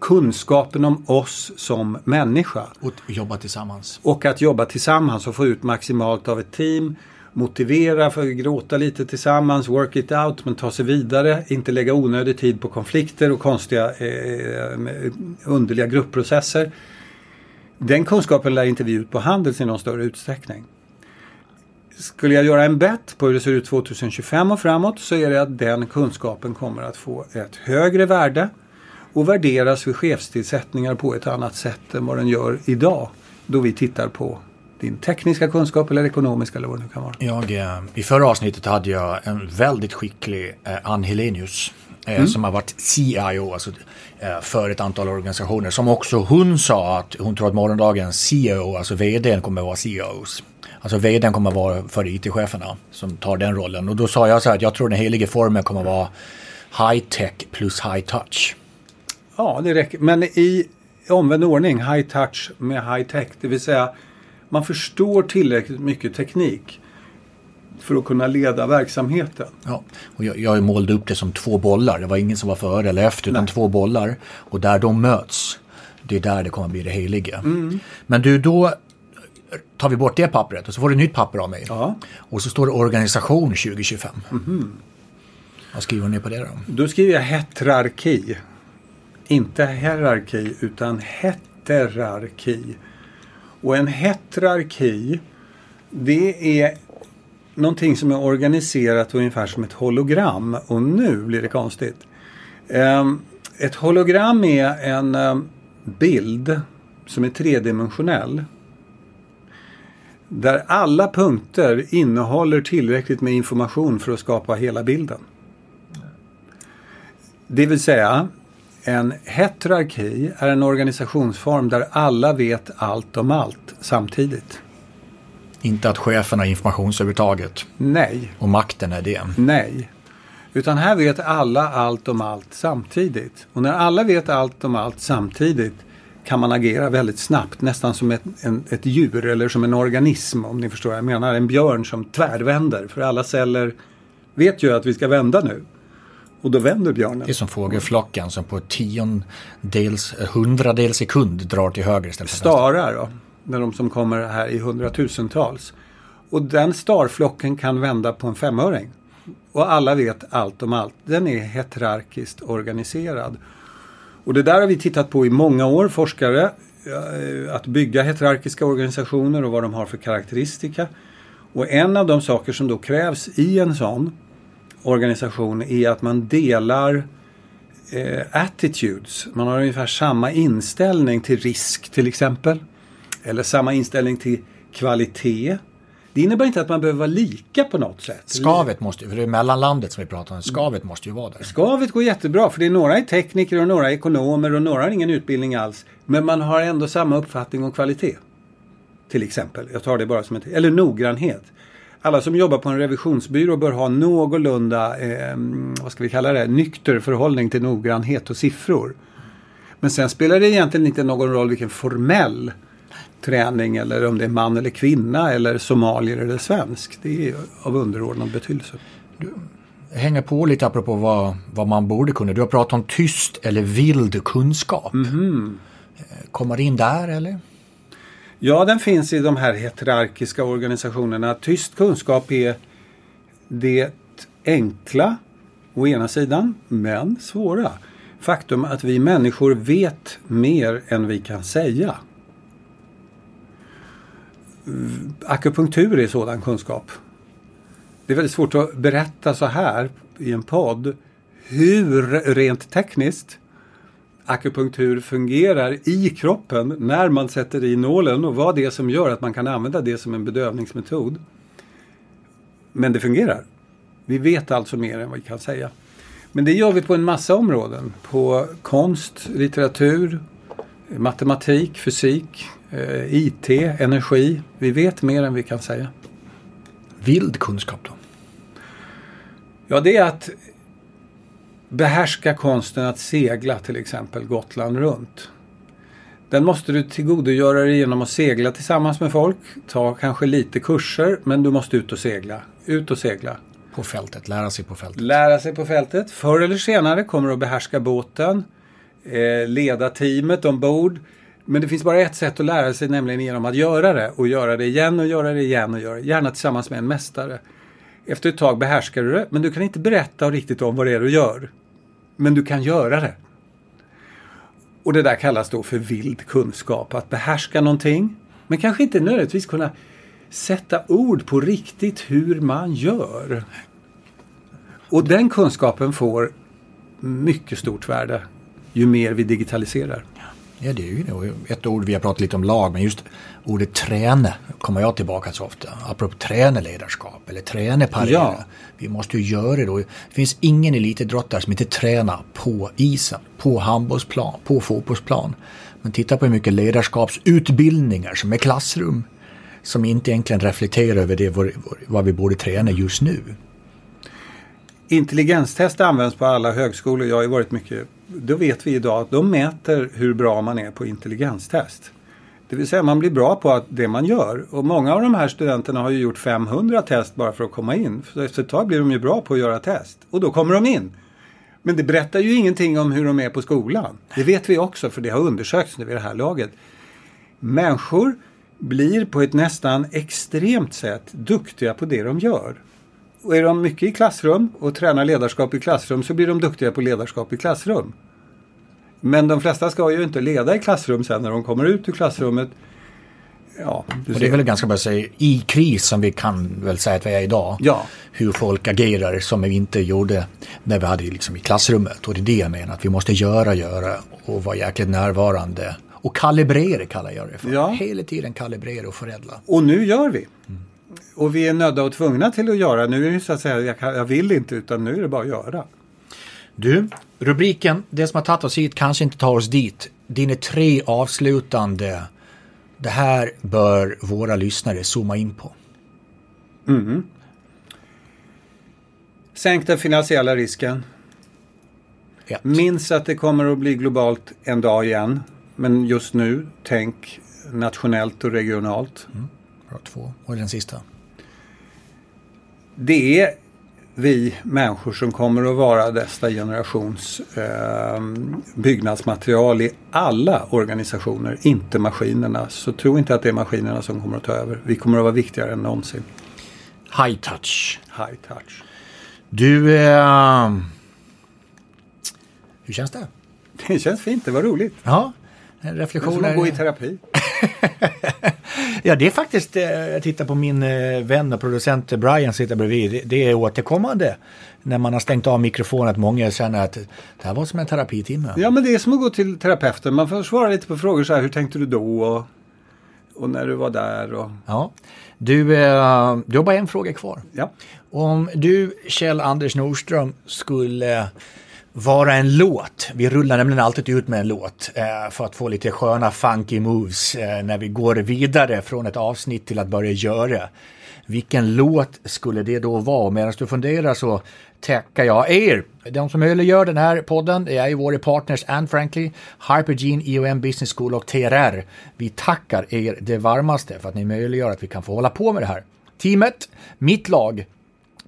Kunskapen om oss som människa. Och jobba tillsammans. Och att jobba tillsammans och få ut maximalt av ett team. Motivera, för att gråta lite tillsammans, work it out men ta sig vidare. Inte lägga onödig tid på konflikter och konstiga eh, underliga gruppprocesser. Den kunskapen lär inte vi ut på Handels i någon större utsträckning. skulle jag göra en bett på hur det ser ut 2025 och framåt så är det att den kunskapen kommer att få ett högre värde och värderas vid chefstillsättningar på ett annat sätt än vad den gör idag. Då vi tittar på din tekniska kunskap eller ekonomiska eller vad det nu kan vara. Jag, eh, I förra avsnittet hade jag en väldigt skicklig eh, Ann Helenius eh, mm. som har varit CIO alltså, eh, för ett antal organisationer. Som också hon sa att hon tror att morgondagens CEO, alltså vd, kommer att vara CEOs. Alltså vdn kommer att vara för IT-cheferna som tar den rollen. Och då sa jag så här att jag tror den helige formen kommer att vara high tech plus high touch. Ja, det räcker. Men i omvänd ordning, high touch med high tech. Det vill säga man förstår tillräckligt mycket teknik för att kunna leda verksamheten. Ja, och jag, jag målade upp det som två bollar. Det var ingen som var före eller efter utan Nej. två bollar. Och där de möts, det är där det kommer att bli det heliga. Mm. Men du, då tar vi bort det pappret och så får du ett nytt papper av mig. Ja. Och så står det organisation 2025. Mm. Vad skriver du ner på det då? Då skriver jag heterarki. Inte hierarki utan heterarki. Och en heterarki det är någonting som är organiserat ungefär som ett hologram. Och nu blir det konstigt. Ehm, ett hologram är en ehm, bild som är tredimensionell. Där alla punkter innehåller tillräckligt med information för att skapa hela bilden. Det vill säga, en heterarki är en organisationsform där alla vet allt om allt samtidigt. Inte att chefen har informationsövertaget. Nej. Och makten är det. Nej. Utan här vet alla allt om allt samtidigt. Och när alla vet allt om allt samtidigt kan man agera väldigt snabbt, nästan som ett, en, ett djur eller som en organism om ni förstår vad jag menar. En björn som tvärvänder för alla celler vet ju att vi ska vända nu. Och då vänder björnen. Det är som fågelflocken som på tiondels, hundradels sekund drar till höger istället för Starar då. Det är de som kommer här i hundratusentals. Och den starflocken kan vända på en femöring. Och alla vet allt om allt. Den är heterarkiskt organiserad. Och det där har vi tittat på i många år, forskare. Eh, att bygga heterarkiska organisationer och vad de har för karaktäristika. Och en av de saker som då krävs i en sån organisation är att man delar eh, attitudes. Man har ungefär samma inställning till risk till exempel. Eller samma inställning till kvalitet. Det innebär inte att man behöver vara lika på något sätt. Skavet måste ju, för det är mellanlandet som vi pratar om, skavet måste ju vara där. Skavet går jättebra för det är några är tekniker och några är ekonomer och några har ingen utbildning alls. Men man har ändå samma uppfattning om kvalitet. Till exempel, jag tar det bara som ett, eller noggrannhet alla som jobbar på en revisionsbyrå bör ha någorlunda, eh, vad ska vi kalla det, nykter förhållning till noggrannhet och siffror. Men sen spelar det egentligen inte någon roll vilken formell träning eller om det är man eller kvinna eller somalier eller svensk. Det är av underordnad betydelse. Du hänger på lite apropå vad, vad man borde kunna. Du har pratat om tyst eller vild kunskap. Mm. Kommer in där eller? Ja, den finns i de här heterarkiska organisationerna. Tyst kunskap är det enkla å ena sidan, men svåra. Faktum att vi människor vet mer än vi kan säga. Akupunktur är sådan kunskap. Det är väldigt svårt att berätta så här i en podd hur rent tekniskt akupunktur fungerar i kroppen när man sätter i nålen och vad det är som gör att man kan använda det som en bedövningsmetod. Men det fungerar. Vi vet alltså mer än vad vi kan säga. Men det gör vi på en massa områden. På konst, litteratur, matematik, fysik, eh, IT, energi. Vi vet mer än vi kan säga. Vild kunskap då? Ja, det är att behärska konsten att segla till exempel Gotland runt. Den måste du tillgodogöra dig genom att segla tillsammans med folk. Ta kanske lite kurser men du måste ut och segla. Ut och segla. På fältet, lära sig på fältet. Lära sig på fältet. Förr eller senare kommer du att behärska båten. Eh, leda teamet ombord. Men det finns bara ett sätt att lära sig nämligen genom att göra det. Och göra det igen och göra det igen och göra det. Gärna tillsammans med en mästare. Efter ett tag behärskar du det men du kan inte berätta riktigt om vad det är du gör. Men du kan göra det. Och det där kallas då för vild kunskap. Att behärska någonting. Men kanske inte nödvändigtvis kunna sätta ord på riktigt hur man gör. Och den kunskapen får mycket stort värde ju mer vi digitaliserar. Ja, det är ju ett ord vi har pratat lite om lag, men just ordet träne kommer jag tillbaka så ofta. Apropå träneledarskap eller träneparera. Ja. Vi måste ju göra det då. Det finns ingen elitidrottare som inte tränar på isen, på handbollsplan, på fotbollsplan. Men titta på hur mycket ledarskapsutbildningar som är klassrum som inte egentligen reflekterar över det vad vi borde träna just nu. Intelligenstest används på alla högskolor. Jag har ju varit mycket då vet vi idag att de mäter hur bra man är på intelligenstest. Det vill säga man blir bra på det man gör. Och många av de här studenterna har ju gjort 500 test bara för att komma in. Så efter ett tag blir de ju bra på att göra test. Och då kommer de in. Men det berättar ju ingenting om hur de är på skolan. Det vet vi också för det har undersökts nu vid det här laget. Människor blir på ett nästan extremt sätt duktiga på det de gör. Och är de mycket i klassrum och tränar ledarskap i klassrum så blir de duktiga på ledarskap i klassrum. Men de flesta ska ju inte leda i klassrum sen när de kommer ut ur klassrummet. Ja, och det är väl ganska bra att säga i kris som vi kan väl säga att vi är idag. Ja. Hur folk agerar som vi inte gjorde när vi hade liksom i klassrummet. Och det är det jag menar, att vi måste göra, göra och vara jäkligt närvarande. Och kalibrera kallar jag det för. Ja. Hela tiden kalibrera och förädla. Och nu gör vi. Mm och vi är nödda och tvungna till att göra. Nu är det så att säga, jag, kan, jag vill inte utan nu är det bara att göra. Du, rubriken, det som har tagit oss hit kanske inte tar oss dit. Dina tre avslutande, det här bör våra lyssnare zooma in på. Mm. Sänk den finansiella risken. Ett. Minns att det kommer att bli globalt en dag igen. Men just nu, tänk nationellt och regionalt. Mm. Bra, två. Och den sista? det är vi människor som kommer att vara nästa generations eh, byggnadsmaterial i alla organisationer, inte maskinerna. Så tro inte att det är maskinerna som kommer att ta över. Vi kommer att vara viktigare än någonsin. High touch. High touch. Du, eh, hur känns det? Det känns fint, det var roligt. Ja, reflektioner. Det är som att gå i terapi. <laughs> ja, det är faktiskt, eh, jag tittar på min eh, vän och producent Brian sitter bredvid, det är återkommande när man har stängt av mikrofonen att många känner att det här var som en terapitimme. Ja, men det är som att gå till terapeuten. Man får svara lite på frågor så här, hur tänkte du då? Och, och när du var där och... Ja. Du, eh, du har bara en fråga kvar. Ja. Om du, Kjell Anders Nordström, skulle vara en låt. Vi rullar nämligen alltid ut med en låt eh, för att få lite sköna funky moves eh, när vi går vidare från ett avsnitt till att börja göra. Vilken låt skulle det då vara? Medan du funderar så tackar jag er. De som möjliggör den här podden är ju våra partners Anne Frankly, Hypergene, IOM Business School och TRR. Vi tackar er det varmaste för att ni möjliggör att vi kan få hålla på med det här. Teamet, mitt lag,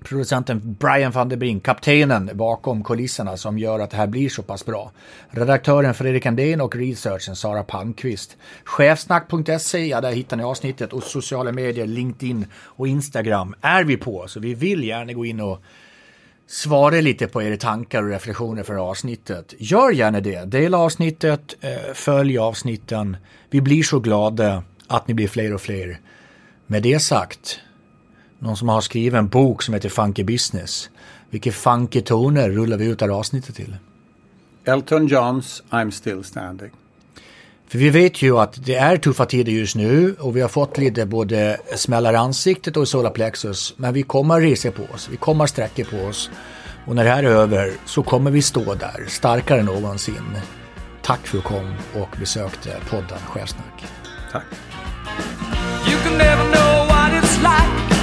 producenten Brian van der Brink, kaptenen bakom kulisserna som gör att det här blir så pass bra. Redaktören Fredrik Andén och researchen Sara Palmqvist. Chefsnack.se, ja där hittar ni avsnittet och sociala medier, LinkedIn och Instagram är vi på. Så vi vill gärna gå in och svara lite på era tankar och reflektioner för avsnittet. Gör gärna det. Dela avsnittet, eh, följ avsnitten. Vi blir så glada att ni blir fler och fler. Med det sagt någon som har skrivit en bok som heter Funky Business. Vilka funky toner rullar vi ut det här avsnittet till? Elton Johns I'm still standing. För vi vet ju att det är tuffa tider just nu och vi har fått lite både smällar i ansiktet och i solarplexus. Men vi kommer att resa på oss, vi kommer att sträcka på oss. Och när det här är över så kommer vi stå där starkare än någonsin. Tack för att du kom och besökte podden Chefsnack. Tack.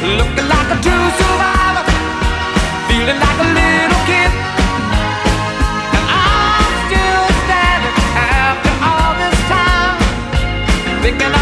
Looking like a true survivor, feeling like a little kid. And I'm still standing after all this time, thinking.